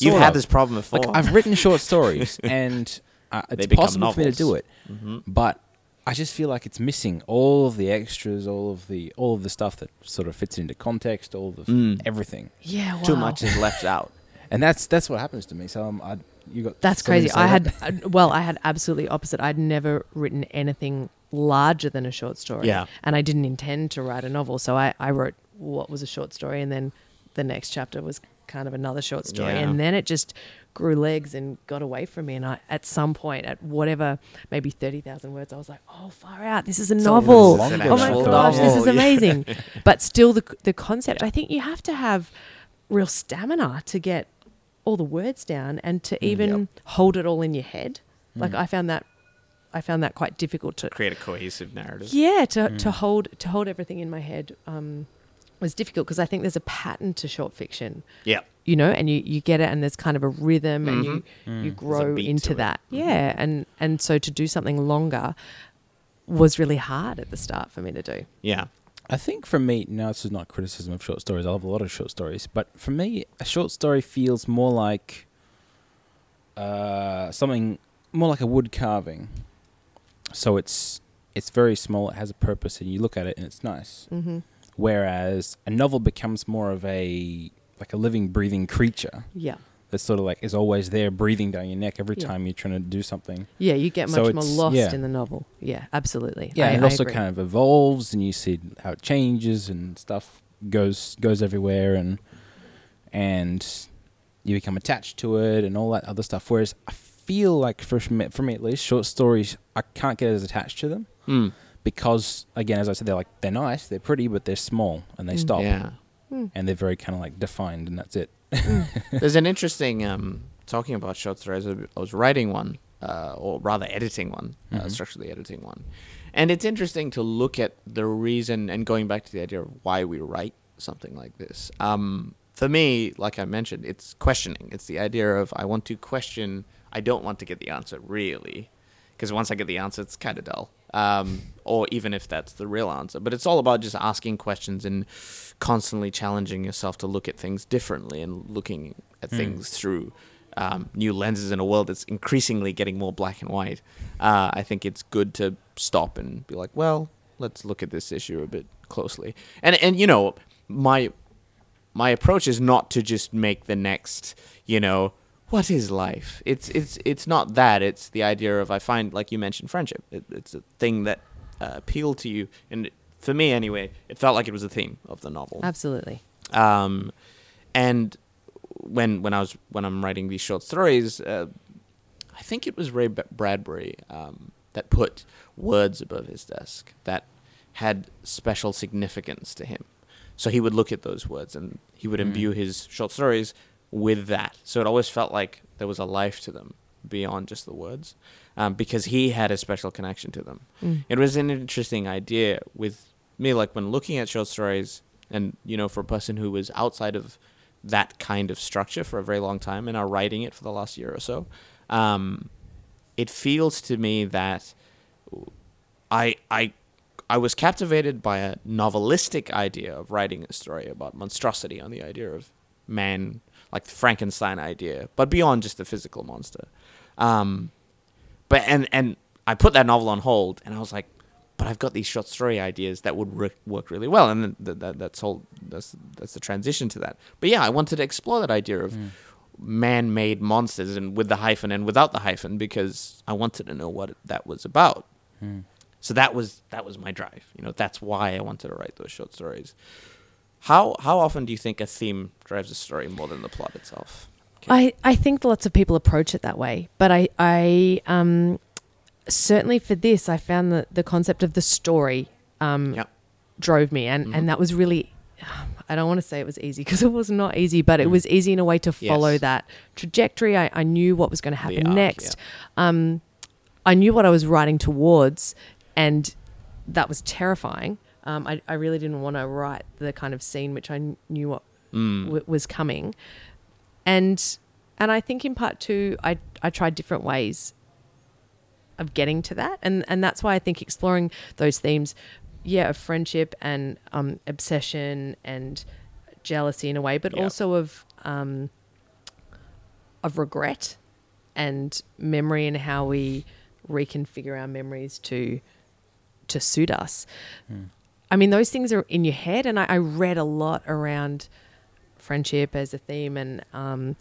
You've sort had of. this problem before. Like I've written short stories, and uh, They it's become possible for me to do it, mm-hmm. but I just feel like it's missing all of the extras, all of the all of the stuff that sort of fits into context, all of the Mm. everything, Yeah, wow. Too much is left out. and that's that's what happens to me. So um, I, you got That's crazy. I had that? uh, well, I had absolutely opposite. I'd never written anything larger than a short story. Yeah. And I didn't intend to write a novel, so I, I wrote what was a short story, and then the next chapter was kind of another short story, Yeah. and then it just grew legs and got away from me. And I, at some point, at whatever, maybe thirty thousand words, I was like, "Oh, far out! This is a novel! Oh my actual gosh, this is novel, amazing!" but still, the the concept. I think you have to have real stamina to get all the words down and to even Yep. hold it all in your head. Mm. Like I found that, I found that quite difficult to Create a cohesive narrative. yeah to, to Mm. hold to hold everything in my head um, was difficult because I think there's a pattern to short fiction, Yeah. you know, and you, you get it, and there's kind of a rhythm, and you Mm. you grow into to it. that, yeah, and and so to do something longer was really hard at the start for me to do. Yeah. I think for me, now this is not criticism of short stories. I love a lot of short stories, but for me, a short story feels more like uh, something more like a wood carving. So it's it's very small. It has a purpose, and you look at it, and it's nice. Mm-hmm. Whereas a novel becomes more of a like a living, breathing creature Yeah, that's sort of like is always there, breathing down your neck every Yeah. time you're trying to do something. yeah, you get much So more lost yeah. in the novel. Yeah, absolutely. Yeah, I, and it I also agree. kind of evolves, and you see how it changes, and stuff goes goes everywhere, and and you become attached to it, and all that other stuff. Whereas I feel like for me, for me at least, short stories I can't get as attached to them Hmm. Because, again, as I said, they're like they're nice, they're pretty, but they're small, and they Mm. stop, Yeah. and they're very kind of like defined, and that's it. There's an interesting um, talking about short stories. I was writing one, uh, or rather editing one, uh, Mhm. structurally editing one, and it's interesting to look at the reason and going back to the idea of why we write something like this. Um, for me, like I mentioned, it's questioning. It's the idea of I want to question. I don't want to get the answer really, because once I get the answer, it's kind of dull. Um, or even if that's the real answer, but it's all about just asking questions and constantly challenging yourself to look at things differently and looking at things through um, new lenses in a world that's increasingly getting more black and white. Uh, I think it's good to stop and be like, well, let's look at this issue a bit closely. And and you know, my my approach is not to just make the next, you know, what is life? It's it's it's not that. It's the idea of I find, like you mentioned, friendship. It, it's a thing that uh, appealed to you, and for me anyway, it felt like it was a theme of the novel. absolutely. Um, and when when I was when I'm writing these short stories, uh, I think it was Ray B- Bradbury um, that put words above his desk that had special significance to him. So he would look at those words and he would imbue his short stories with that. So it always felt like there was a life to them beyond just the words, um, because he had a special connection to them. Mm. It was an interesting idea with me, like when looking at short stories, and you know, for a person who was outside of that kind of structure for a very long time and are writing it for the last year or so, um, it feels to me that I I I was captivated by a novelistic idea of writing a story about monstrosity on the idea of man, like the Frankenstein idea, but beyond just the physical monster. Um, but and and I put that novel on hold, and I was like, but I've got these short story ideas that would re- work really well, and then th- that that's all that's that's the transition to that. But yeah, I wanted to explore that idea of man-made monsters, and with the hyphen and without the hyphen, because I wanted to know what that was about. So that was that was my drive. You know, that's why I wanted to write those short stories. How how often do you think a theme drives a story more than the plot itself? I, I think lots of people approach it that way, but I, I um, certainly for this, I found that the concept of the story um, Yep. drove me, and, Mhm. and that was really. I don't want to say it was easy because it was not easy, but it was easy in a way to follow Yes. that trajectory. I, I knew what was going to happen arc, next. Um, I knew what I was writing towards, and that was terrifying. Um, I, I really didn't want to write the kind of scene which I knew what Mm. w- was coming, and and I think in part two, I I tried different ways of getting to that, and and that's why I think exploring those themes, yeah, of friendship and um, obsession and jealousy in a way, but Yep. also of um, of regret and memory and how we reconfigure our memories to to suit us. I mean, those things are in your head, and I, I read a lot around friendship as a theme, and um,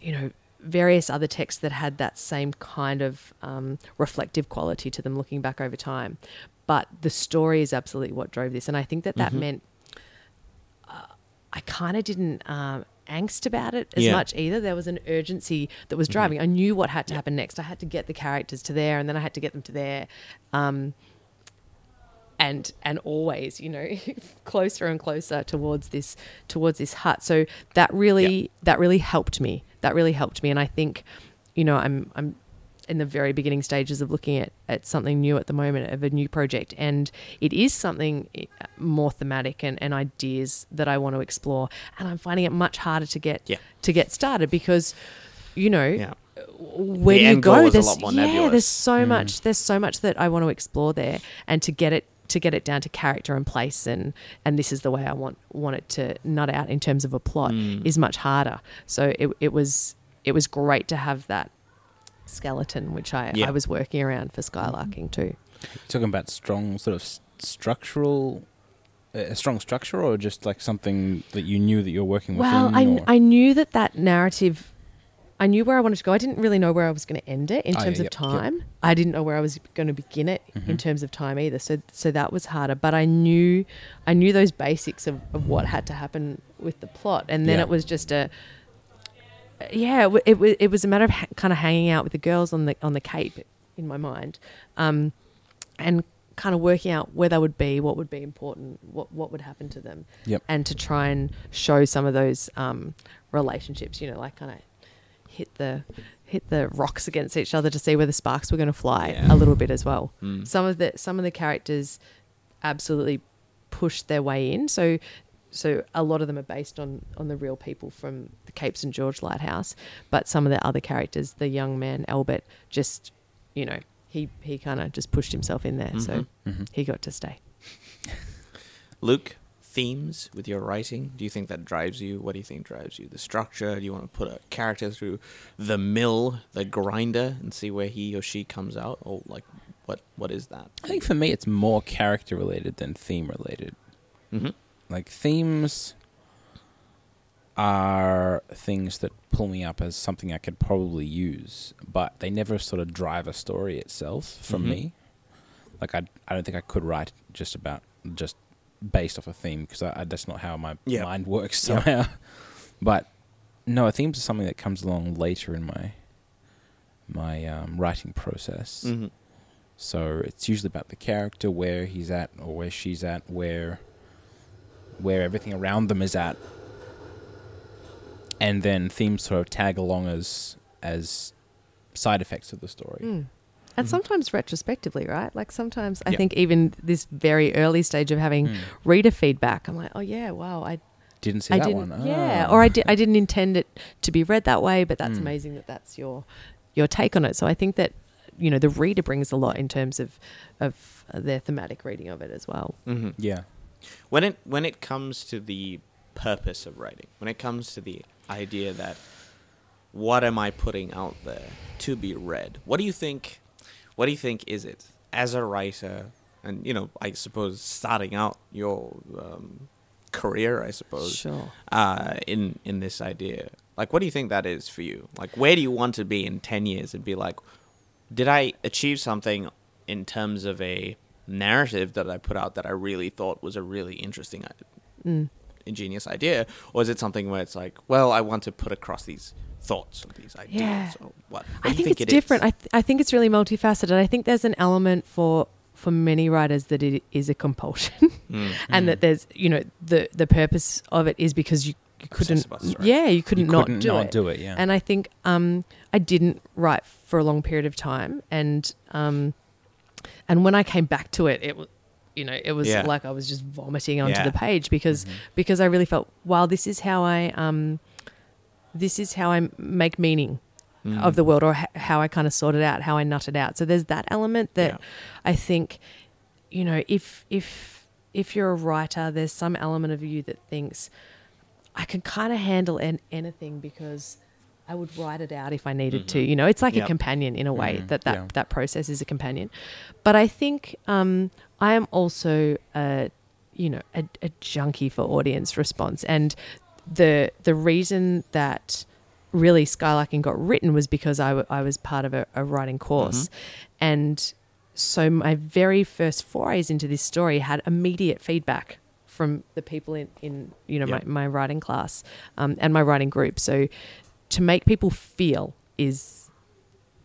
you know, various other texts that had that same kind of um, reflective quality to them, looking back over time. But the story is absolutely what drove this, and I think that that meant uh, I kind of didn't. Um, angst about it as Yeah. much either. There was an urgency that was driving. I knew what had to happen next. I had to get the characters to there, and then I had to get them to there. Um, and and always you know closer and closer towards this towards this hut so that really that really helped me. That really helped me. And i think you know i'm i'm in the very beginning stages of looking at, at something new at the moment of a new project. And it is something eh, more thematic and, and ideas that i want to explore. And i'm finding it much harder to get Yeah. to get started because you know Yeah. where The do you go there's yeah nebulous. there's so much there's so much that i want to explore there. And to get it to get it down to character and place and and this is the way i want want it to nut out in terms of a plot Mm. is much harder so it, it was it was great to have that skeleton which i Yeah. i was working around for skylarking too You're talking about strong sort of s- structural, a strong structure, or just like something that you knew that you're working with Well. I, or- I knew that that narrative, I knew where I wanted to go. I didn't really know where I was going to end it in Oh, yeah, terms of yep, yep. time. I didn't know where I was going to begin it in Mhm. terms of time either. So, so that was harder. But I knew, I knew those basics of, of what had to happen with the plot, and then Yeah. it was just a. Yeah, it, it, it was a matter of ha- kind of hanging out with the girls on the on the Cape in my mind, um, and kind of working out where they would be, what would be important, what what would happen to them, Yep. and to try and show some of those um, relationships. You know, like kind of hit the hit the rocks against each other to see where the sparks were going to fly Yeah. a little bit as well. Mm. Some of the some of the characters absolutely pushed their way in. So so a lot of them are based on on the real people from the Cape St George Lighthouse, but some of the other characters, the young man Albert, just you know he he kind of just pushed himself in there, so Mhm. Mhm. he got to stay. Luke, themes with your writing? Do you think that drives you? What do you think drives you? The structure? Do you want to put a character through the mill, the grinder, and see where he or she comes out? Or like, what what is that? I think for me, it's more character related than theme related. hmm Like themes are things that pull me up as something I could probably use, but they never sort of drive a story itself for Mhm. me. Like I, I don't think I could write just about just based off a theme because I, I, that's not how my Yeah. mind works Yeah. somehow. But no, themes are something that comes along later in my my um, writing process. hmm So it's usually about the character, where he's at or where she's at, where where everything around them is at. And then themes sort of tag along as as side effects of the story. Mm. And Mhm. sometimes retrospectively, right? Like sometimes I Yeah. think even this very early stage of having Mm. reader feedback, I'm like, oh yeah, wow, I Didn't see I that didn't, one. yeah, Ah. or I did I didn't intend it to be read that way, but that's Mm. amazing that that's your your take on it. So I think that you know the reader brings a lot in terms of of uh, their thematic reading of it as well. hmm Yeah. When it when it comes to the purpose of writing, when it comes to the idea that what am I putting out there to be read? What do you think? What do you think is it as a writer? And you know, I suppose starting out your um, career, I suppose, Sure. uh, in in this idea. Like, what do you think that is for you? Like, where do you want to be in ten years? And be like, did I achieve something in terms of a narrative that I put out that I really thought was a really interesting, Mm. ingenious idea, or is it something where it's like, well, I want to put across these thoughts or these ideas? Yeah. Or what? what I you think, it's it different. I, th- I think it's really multifaceted. I think there's an element for for many writers that it is a compulsion, Mm. and that there's you know the the purpose of it is because you, you couldn't Obsessed about the story. yeah you couldn't, you not couldn't do not it. do it. Yeah. And I think um, I didn't write for a long period of time, and um, and when I came back to it, it was you know it was Yeah. like I was just vomiting onto Yeah. the page because Mhm. because I really felt wow this is how I um, this is how I make meaning Mm. of the world or h- how I kind of sort it out, how I nut it out. So there's that element that Yeah. I think, you know, if if if you're a writer, there's some element of you that thinks I can kind of handle an- anything because I would write it out if I needed to. Mhm. You know, it's like Yep. a companion in a way Mhm, that that, yeah. that process is a companion. But I think um, I am also a you know a, a junkie for audience response and the the reason that really Skylarking got written was because I, w- I was part of a, a writing course. And so my very first forays into this story had immediate feedback from the people in, in you know Yep. my, my writing class um, and my writing group. So to make people feel is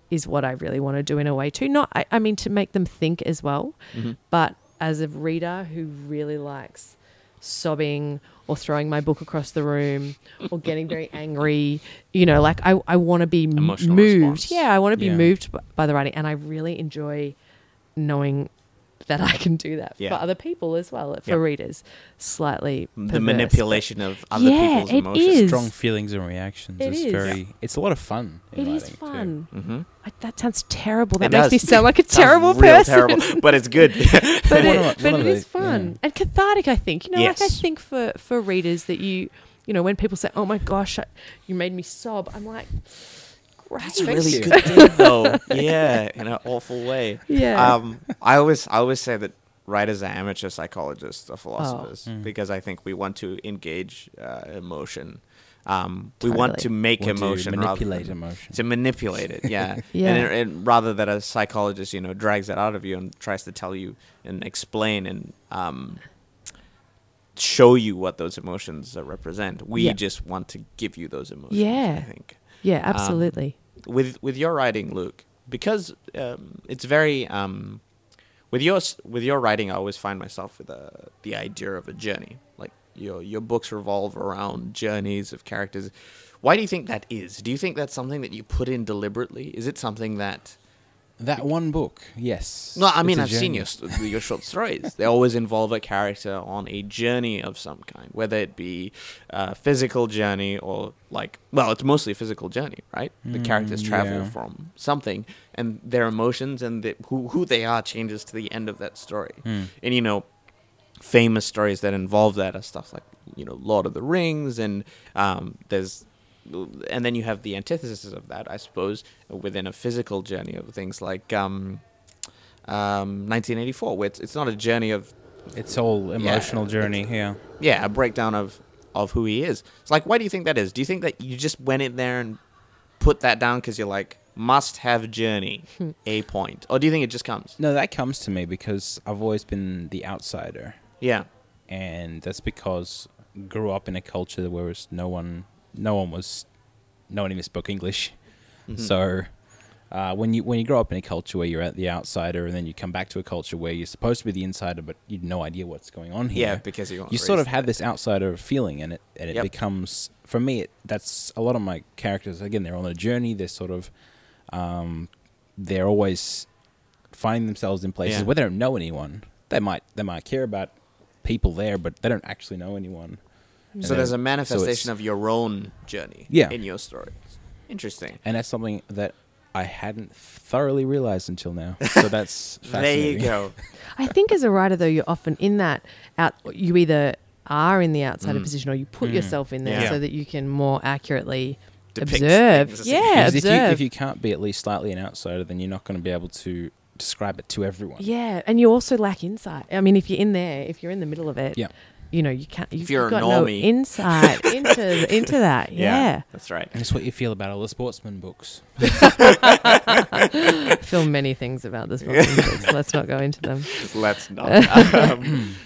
is what I really want to do in a way too. Not I, I mean to make them think as well, Mm-hmm. but as a reader who really likes sobbing or throwing my book across the room or getting very angry, you know, like I, I want to be Emotional moved. response. Yeah, I want to be Yeah. moved by the writing, and I really enjoy knowing that I can do that Yeah. for other people as well, for Yep. readers. Slightly the manipulation of other Yeah, people's it emotions. is. Strong feelings and reactions. It's is. very. It's a lot of fun. It is fun. Mm-hmm. I, that sounds terrible. That It makes me sound like a Sounds terrible real person. terrible, but it's good. but One it, of but one it of is fun yeah. and cathartic. I think you know, like I think for for readers that you you know when people say, "Oh my gosh, I, you made me sob," I'm like, great. That's a really you. good thing, though. Yeah, in an awful way. Yeah. Um, I always, I always say that writers are amateur psychologists or philosophers Mm. because I think we want to engage uh, emotion. Um, we want to make Want to emotion manipulate rather than, emotion. to manipulate it. Yeah, Yeah. And, it- and rather that a psychologist, you know, drags that out of you and tries to tell you and explain and um, show you what those emotions uh, represent. We Yeah. just want to give you those emotions. Yeah. I think yeah, um, absolutely. with with your writing, Luke, because um, it's very um, with your with your writing. I always find myself with uh, the idea of a journey. Like your your books revolve around journeys of characters. Why do you think that is? Do you think that's something that you put in deliberately? Is it something that? That one book, yes. No, I mean I've seen your your short stories. They always involve a character on a journey of some kind, whether it be a physical journey or like well, it's mostly a physical journey, right? The characters Mm, travel yeah. from something, and their emotions and the, who who they are changes to the end of that story. Mm. And you know, famous stories that involve that are stuff like you know Lord of the Rings, and um, there's and then you have the antithesis of that, I suppose, within a physical journey of things like um, um, 1984, where it's, it's not a journey of It's all emotional it's- journey yeah. yeah, a breakdown of of who he is. It's like, why do you think that is? Do you think that you just went in there and put that down because you're like must have journey, a point, or do you think it just comes? No, that comes to me because I've always been the outsider, Yeah, and that's because grew up in a culture where was no one, no one was, no one even spoke English. Mm-hmm. So, uh, when you when you grow up in a culture where you're at the outsider, and then you come back to a culture where you're supposed to be the insider, but you've no idea what's going on here. yeah, because you you sort of have this outsider feeling, and it and it Yep. becomes for me. It, that's a lot of my characters. Again, they're on a journey. They're sort of, um, they're always finding themselves in places Yeah. where they don't know anyone. They might they might care about people there, but they don't actually know anyone. And So there's a manifestation it's- of your own journey Yeah. in your stories. Interesting. and that's something that I hadn't thoroughly realized until now. So that's There you go. I think as a writer, though, you're often in that out. You either are in the outsider position or you put yourself in there Mm. Yeah. so that you can more accurately Depicts observe. things. Yeah, Because if you, observe. if you can't be at least slightly an outsider, then you're not going to be able to describe it to everyone. yeah, and you also lack insight. I mean, if you're in there, if you're in the middle of it, Yeah. You know, you can't. You've you're a got no normie. insight into into that. Yeah. that's right. And it's what you feel about all the sportsman books. Film many things about this book. books. Let's not go into them. Let's not,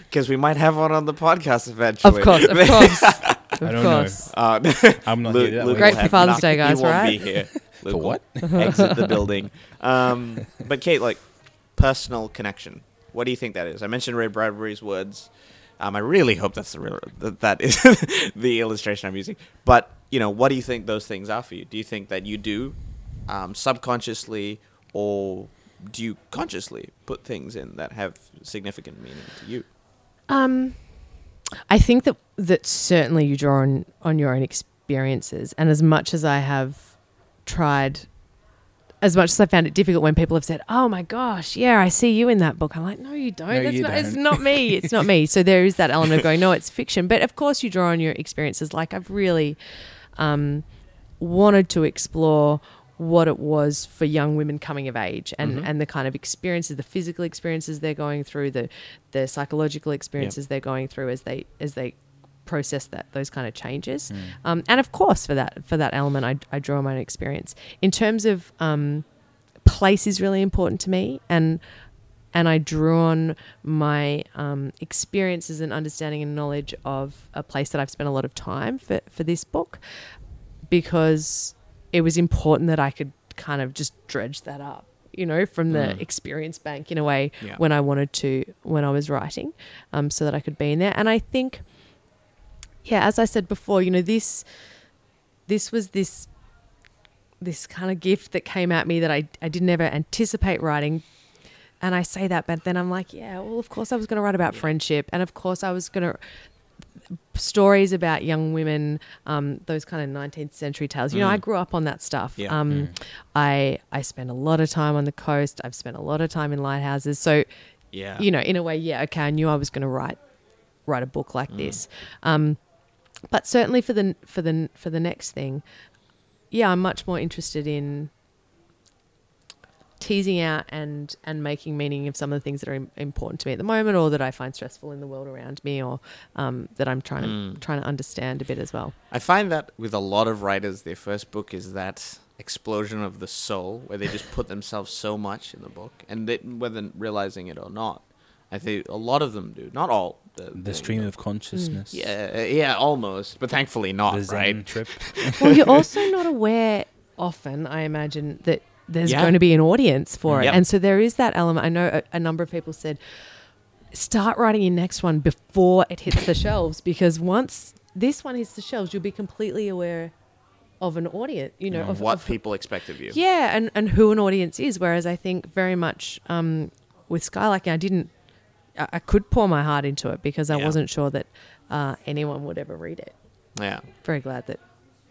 because we might have one on the podcast eventually. Of course, of course, of I don't know. course. Uh, I'm not Luke- here Luke. Great for Father's Day, nothing- guys, He won't right? be here. Luke For what? exit the building. Um, but Kate, like personal connection. What do you think that is? I mentioned Ray Bradbury's words. Um, I really hope that's the real that, that is the illustration I'm using. But you know, what do you think those things are for you? Do you think that you do um, subconsciously, or do you consciously put things in that have significant meaning to you? Um, I think that that certainly you draw on on your own experiences, and as much as I have tried, as much as I found it difficult when people have said, "Oh my gosh, yeah, I see you in that book," I'm like, "No, you don't. No, That's you not, It's don't." not me. It's not me." So there is that element of going, "No, it's fiction," but of course you draw on your experiences. Like I've really um, wanted to explore what it was for young women coming of age and, Mhm. and the kind of experiences the physical experiences they're going through the the psychological experiences they're going through as they as they process that those kind of changes um, and of course for that for that element I, I draw my own experience in terms of um, place is really important to me and and I drew on my um, experiences and understanding and knowledge of a place that I've spent a lot of time for, for this book because it was important that I could kind of just dredge that up, you know, from the Mm. experience bank in a way Yeah. when I wanted to, when I was writing, um, so that I could be in there. And I think, yeah, as I said before, you know, this, this was this, this kind of gift that came at me that I, I didn't ever anticipate writing. And I say that, but then I'm like, yeah, well, of course I was going to write about friendship. And of course I was going to, stories about young women, um, those kind of 19th century tales. You know, Mm. I grew up on that stuff. Yeah. Um, I I spent a lot of time on the coast. I've spent a lot of time in lighthouses. So, Yeah. you know, in a way, yeah, okay, I knew I was going to write write a book like this. Um, but certainly for the for the for the next thing, yeah, I'm much more interested in teasing out and and making meaning of some of the things that are important to me at the moment, or that I find stressful in the world around me, or um, that I'm trying to Mm. trying to understand a bit as well. I find that with a lot of writers, their first book is that explosion of the soul, where they just put themselves so much in the book, and they, whether realizing it or not, I think a lot of them do. Not all. The, The stream of consciousness. Yeah, uh, yeah, almost, but thankfully not. The Zen right? trip. well, you're also not aware often, I imagine, that there's Yeah. going to be an audience for it. Yep. And so there is that element. I know a, a number of people said, start writing your next one before it hits the shelves because once this one hits the shelves, you'll be completely aware of an audience, you know, of what of- people expect of you. yeah, and, and who an audience is. Whereas I think very much um, with Skylarking, I didn't, I, I could pour my heart into it because I Yeah. wasn't sure that uh, anyone would ever read it. Yeah. Very glad that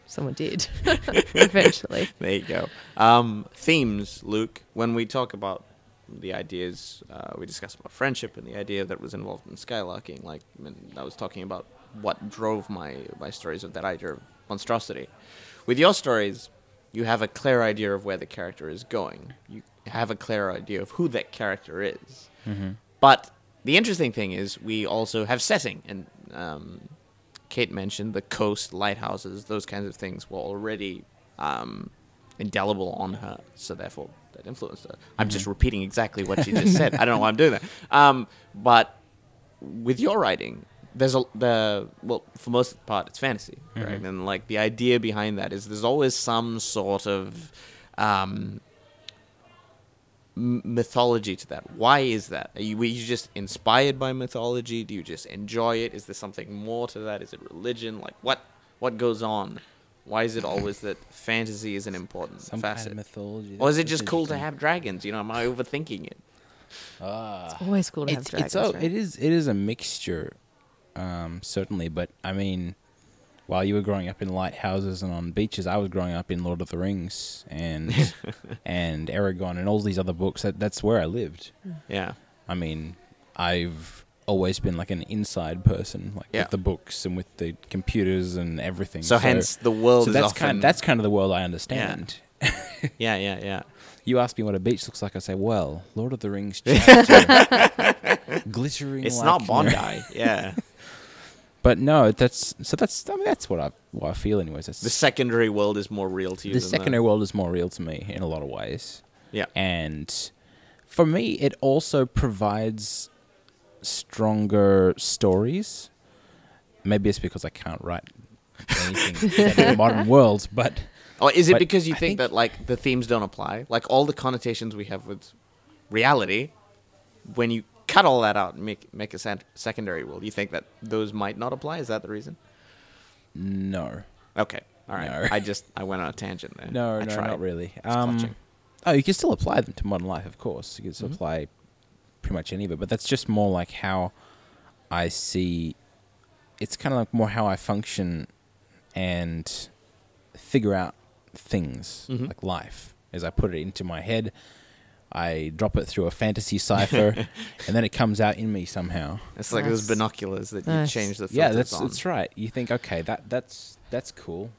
someone did eventually. There you go. Um, themes, Luke. When we talk about the ideas, uh, we discussed about friendship and the idea that was involved in skylarking. Like when I was talking about what drove my my stories of that idea of monstrosity. With your stories, you have a clear idea of where the character is going. You have a clear idea of who that character is. But the interesting thing is, we also have setting, and um, Kate mentioned the coast, lighthouses, those kinds of things were already um, indelible on her, so therefore that influenced her. I'm just repeating exactly what she just said. I don't know why I'm doing that. Um, but with your writing, there's a the well for most of the part it's fantasy, right? And like the idea behind that is there's always some sort of um, mythology to that. Why is that? Are you, were you just inspired by mythology? Do you just enjoy it? Is there something more to that? Is it religion? Like what what goes on? Why is it always that fantasy is an important Some facet? kind of mythology. or is it just cool to have dragons? You know, am I overthinking it? Ah. It's always cool to have dragons. it's oh, right? it is it is a mixture, um, certainly. But I mean, while you were growing up in lighthouses and on beaches, I was growing up in Lord of the Rings and and Eragon and all these other books. That that's where I lived. Hmm. Yeah. I mean, I've always been like an inside person, like Yeah. with the books and with the computers and everything. So, hence the world so is that's often kind that's kind of the world I understand. yeah yeah yeah. You ask me what a beach looks like, I say, well, Lord of the Rings chapter, glittering. It's like, not you know- Bondi. yeah. But no, that's so that's I mean that's what I what I feel anyways. That's The secondary world is more real to you. the than secondary world is more real to me in a lot of ways. Yeah. And for me it also provides stronger stories. Maybe it's because I can't write anything set in the modern world, but Or is it But because you I think, think- that like the themes don't apply? Like all the connotations we have with reality, when you cut all that out and make make a sec- secondary world, you think that those might not apply? Is that the reason? no. Okay. All right. No. I just I went on a tangent there. No, I no, tried. not really. Um, oh, you can still apply them to modern life, of course. You can still Mhm. apply pretty much any of it, but that's just more like how I see. It's kind of like more how I function and figure out things Mhm. like life. As I put it into my head, I drop it through a fantasy cipher, and then it comes out in me somehow. It's like those binoculars that you change the filters Yeah, that's on. that's right. You think, okay, that that's that's cool.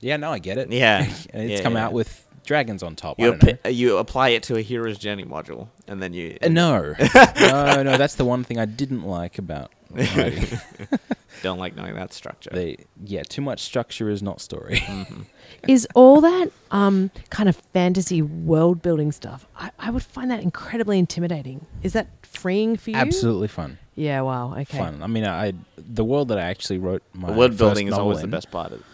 Yeah, no, I get it. Yeah. and it's Yeah, come yeah. out with dragons on top. I You don't know. appi- you apply it to a hero's journey module, and then you Uh, no, no, no. That's the one thing I didn't like about writing. Don't like knowing that structure. They yeah, too much structure is not story. Mhm. Is all that um, kind of fantasy world building stuff? I, I would find that incredibly intimidating. Is that freeing for you? Absolutely fun. Yeah. Wow. Okay. Fun. I mean, I the world that I actually wrote my The world first building is novel always the best part of it.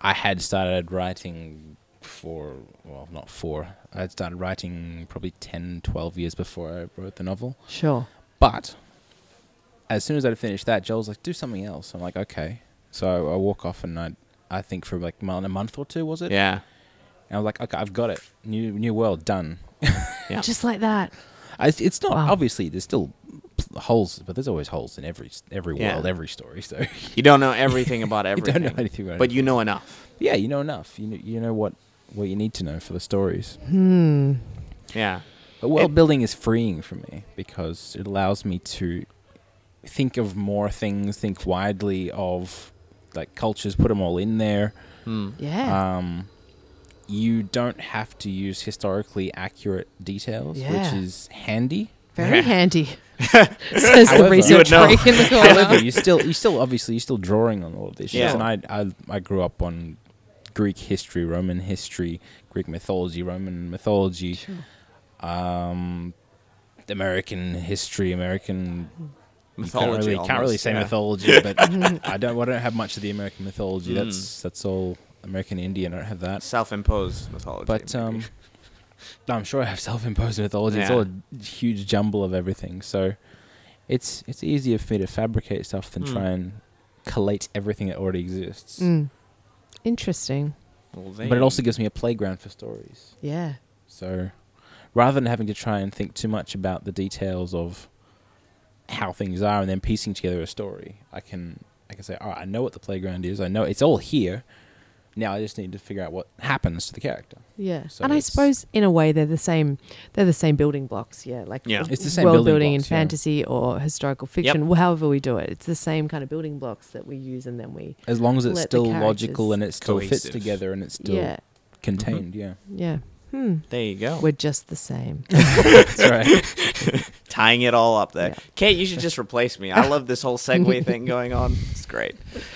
I had started writing for well, not for. I had started writing probably 10, 12 years before I wrote the novel. Sure. But as soon as I'd finished that, Joel's like, "Do something else." I'm like, "Okay." So I walk off, and I, I think for like a month or two, was it? Yeah. And I was like, "Okay, I've got it. New new world done." Yeah. Just like that. I, it's not Wow. obviously there's still holes, but there's always holes in every every Yeah. world, every story. So You don't know everything about you everything. don't know anything about but it. you know enough. yeah, you know enough. You know, you know what what you need to know for the stories. Hmm. Yeah. But world It- building is freeing for me because it allows me to think of more things, think widely of like cultures, put them all in there. Hmm. Yeah. Um, you don't have to use historically accurate details, which is handy. Very handy. Says the research You would freak in the However, corner. you still, you still obviously, you're still drawing on all of this. Yeah. Yeah. And I, I, I grew up on Greek history, Roman history, Greek mythology, Roman mythology, um, American history, American you can't really, can't really say yeah. mythology, but I don't. I don't have much of the American mythology. Mm. That's that's all American Indian. I don't have that. Self-imposed mythology. But um, I'm sure I have self-imposed mythology. It's all a huge jumble of everything. So it's it's easier for me to fabricate stuff than Hmm. try and collate everything that already exists. Mm. Interesting. Well, But it also gives me a playground for stories. Yeah. So rather than having to try and think too much about the details of how things are and then piecing together a story, I can I can say, all right, I know what the playground is. I know it's all here. Now I just need to figure out what happens to the character. Yeah. So and I suppose in a way they're the same they're the same building blocks, yeah. Like Yeah. It's the same world building building in blocks, yeah. fantasy or historical fiction, wh- however we do it. It's the same kind of building blocks that we use and then we As long as it's still logical and it still fits together and it's still Yeah. contained, yeah. Yeah. Hmm. There you go. We're just the same. That's right. Tying it all up there. Yeah. Kate, you should just replace me. I love this whole segue thing going on. It's great.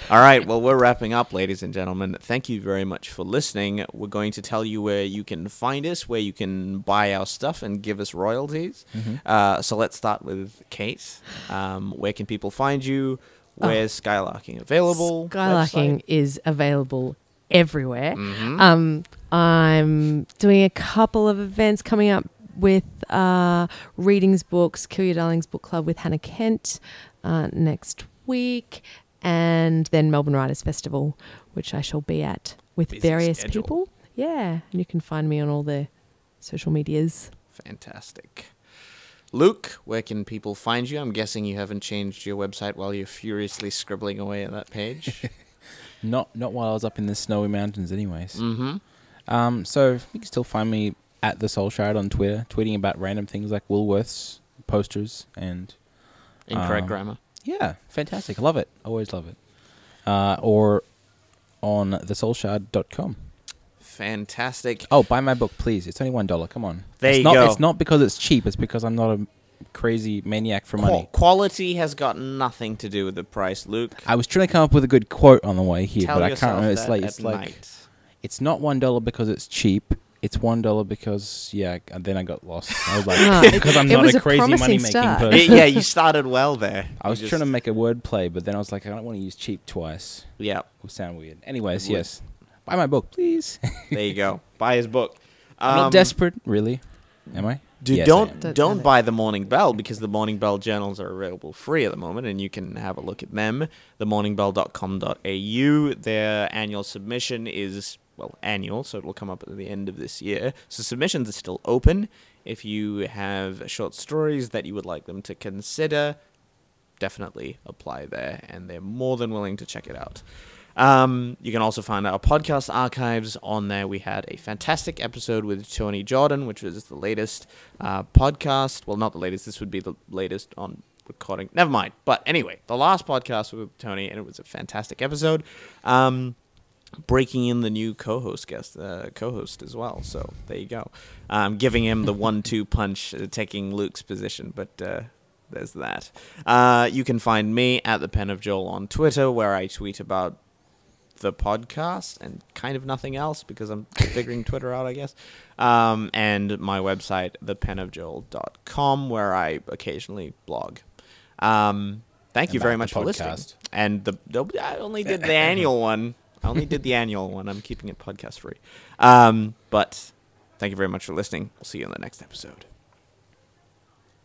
All right. Well, we're wrapping up, ladies and gentlemen. Thank you very much for listening. We're going to tell you where you can find us, where you can buy our stuff and give us royalties. Uh, so let's start with Kate. Um, where can people find you? Where's Skylarking available? Skylarking is available everywhere. hmm Um, I'm doing a couple of events coming up with uh, readings books, Kill Your Darlings Book Club with Hannah Kent uh, next week, and then Melbourne Writers Festival, which I shall be at with Busy various schedule. people. Yeah, and you can find me on all the social medias. Fantastic. Luke, where can people find you? I'm guessing you haven't changed your website while you're furiously scribbling away at that page. not not while I was up in the snowy mountains anyways. mm-hmm. Um so you can still find me at the Soul Shard on Twitter, tweeting about random things like Woolworths posters and Incorrect Um, grammar. yeah, fantastic. I love it. Always love it. Uh, or on thesoulshard.com. Fantastic. Oh, buy my book, please. It's only one dollar. Come on. There it's you not, go. It's not because it's cheap. It's because I'm not a crazy maniac for money. quality has got nothing to do with the price, Luke. I was trying to come up with a good quote on the way here, Tell but I can't remember. It's like it's like night. it's not one dollar because it's cheap. It's one dollar because yeah. And then I got lost. I was like because I'm it not was a a crazy promising money making start. person. yeah, you started well there. I was You trying to make a word play, but then I was like, I don't want to use cheap twice. Yeah, It would sound weird. Anyways, would. yes. Buy my book, please. there you go. Buy his book. I'm Um, not desperate, really. Am I? Dude, Yes, I don't am. Don't don't buy the Morning Bell because the Morning Bell journals are available free at the moment, and you can have a look at them. The Themorningbell.com.au. Their annual submission is well annual, so it will come up at the end of this year. So submissions are still open. If you have short stories that you would like them to consider, definitely apply there, and they're more than willing to check it out. Um, you can also find our podcast archives on there. We had a fantastic episode with Tony Jordan, which was the latest uh, podcast. Well, not the latest. This would be the latest on recording. Never mind. But anyway, the last podcast with Tony, and it was a fantastic episode. Um, breaking in the new co-host guest, uh, co-host as well. So there you go. Um, giving him the one-two punch, uh, taking Luke's position, but uh, there's that. Uh, you can find me at the Pen of Joel on Twitter, where I tweet about the podcast and kind of nothing else because I'm figuring Twitter out, I guess. Um, and my website, thepenofjoel.com, where I occasionally blog. Um, thank you very much for listening. And the, the I only did the annual one. I only did the annual one. I'm keeping it podcast free. Um, but thank you very much for listening. We'll see you in the next episode.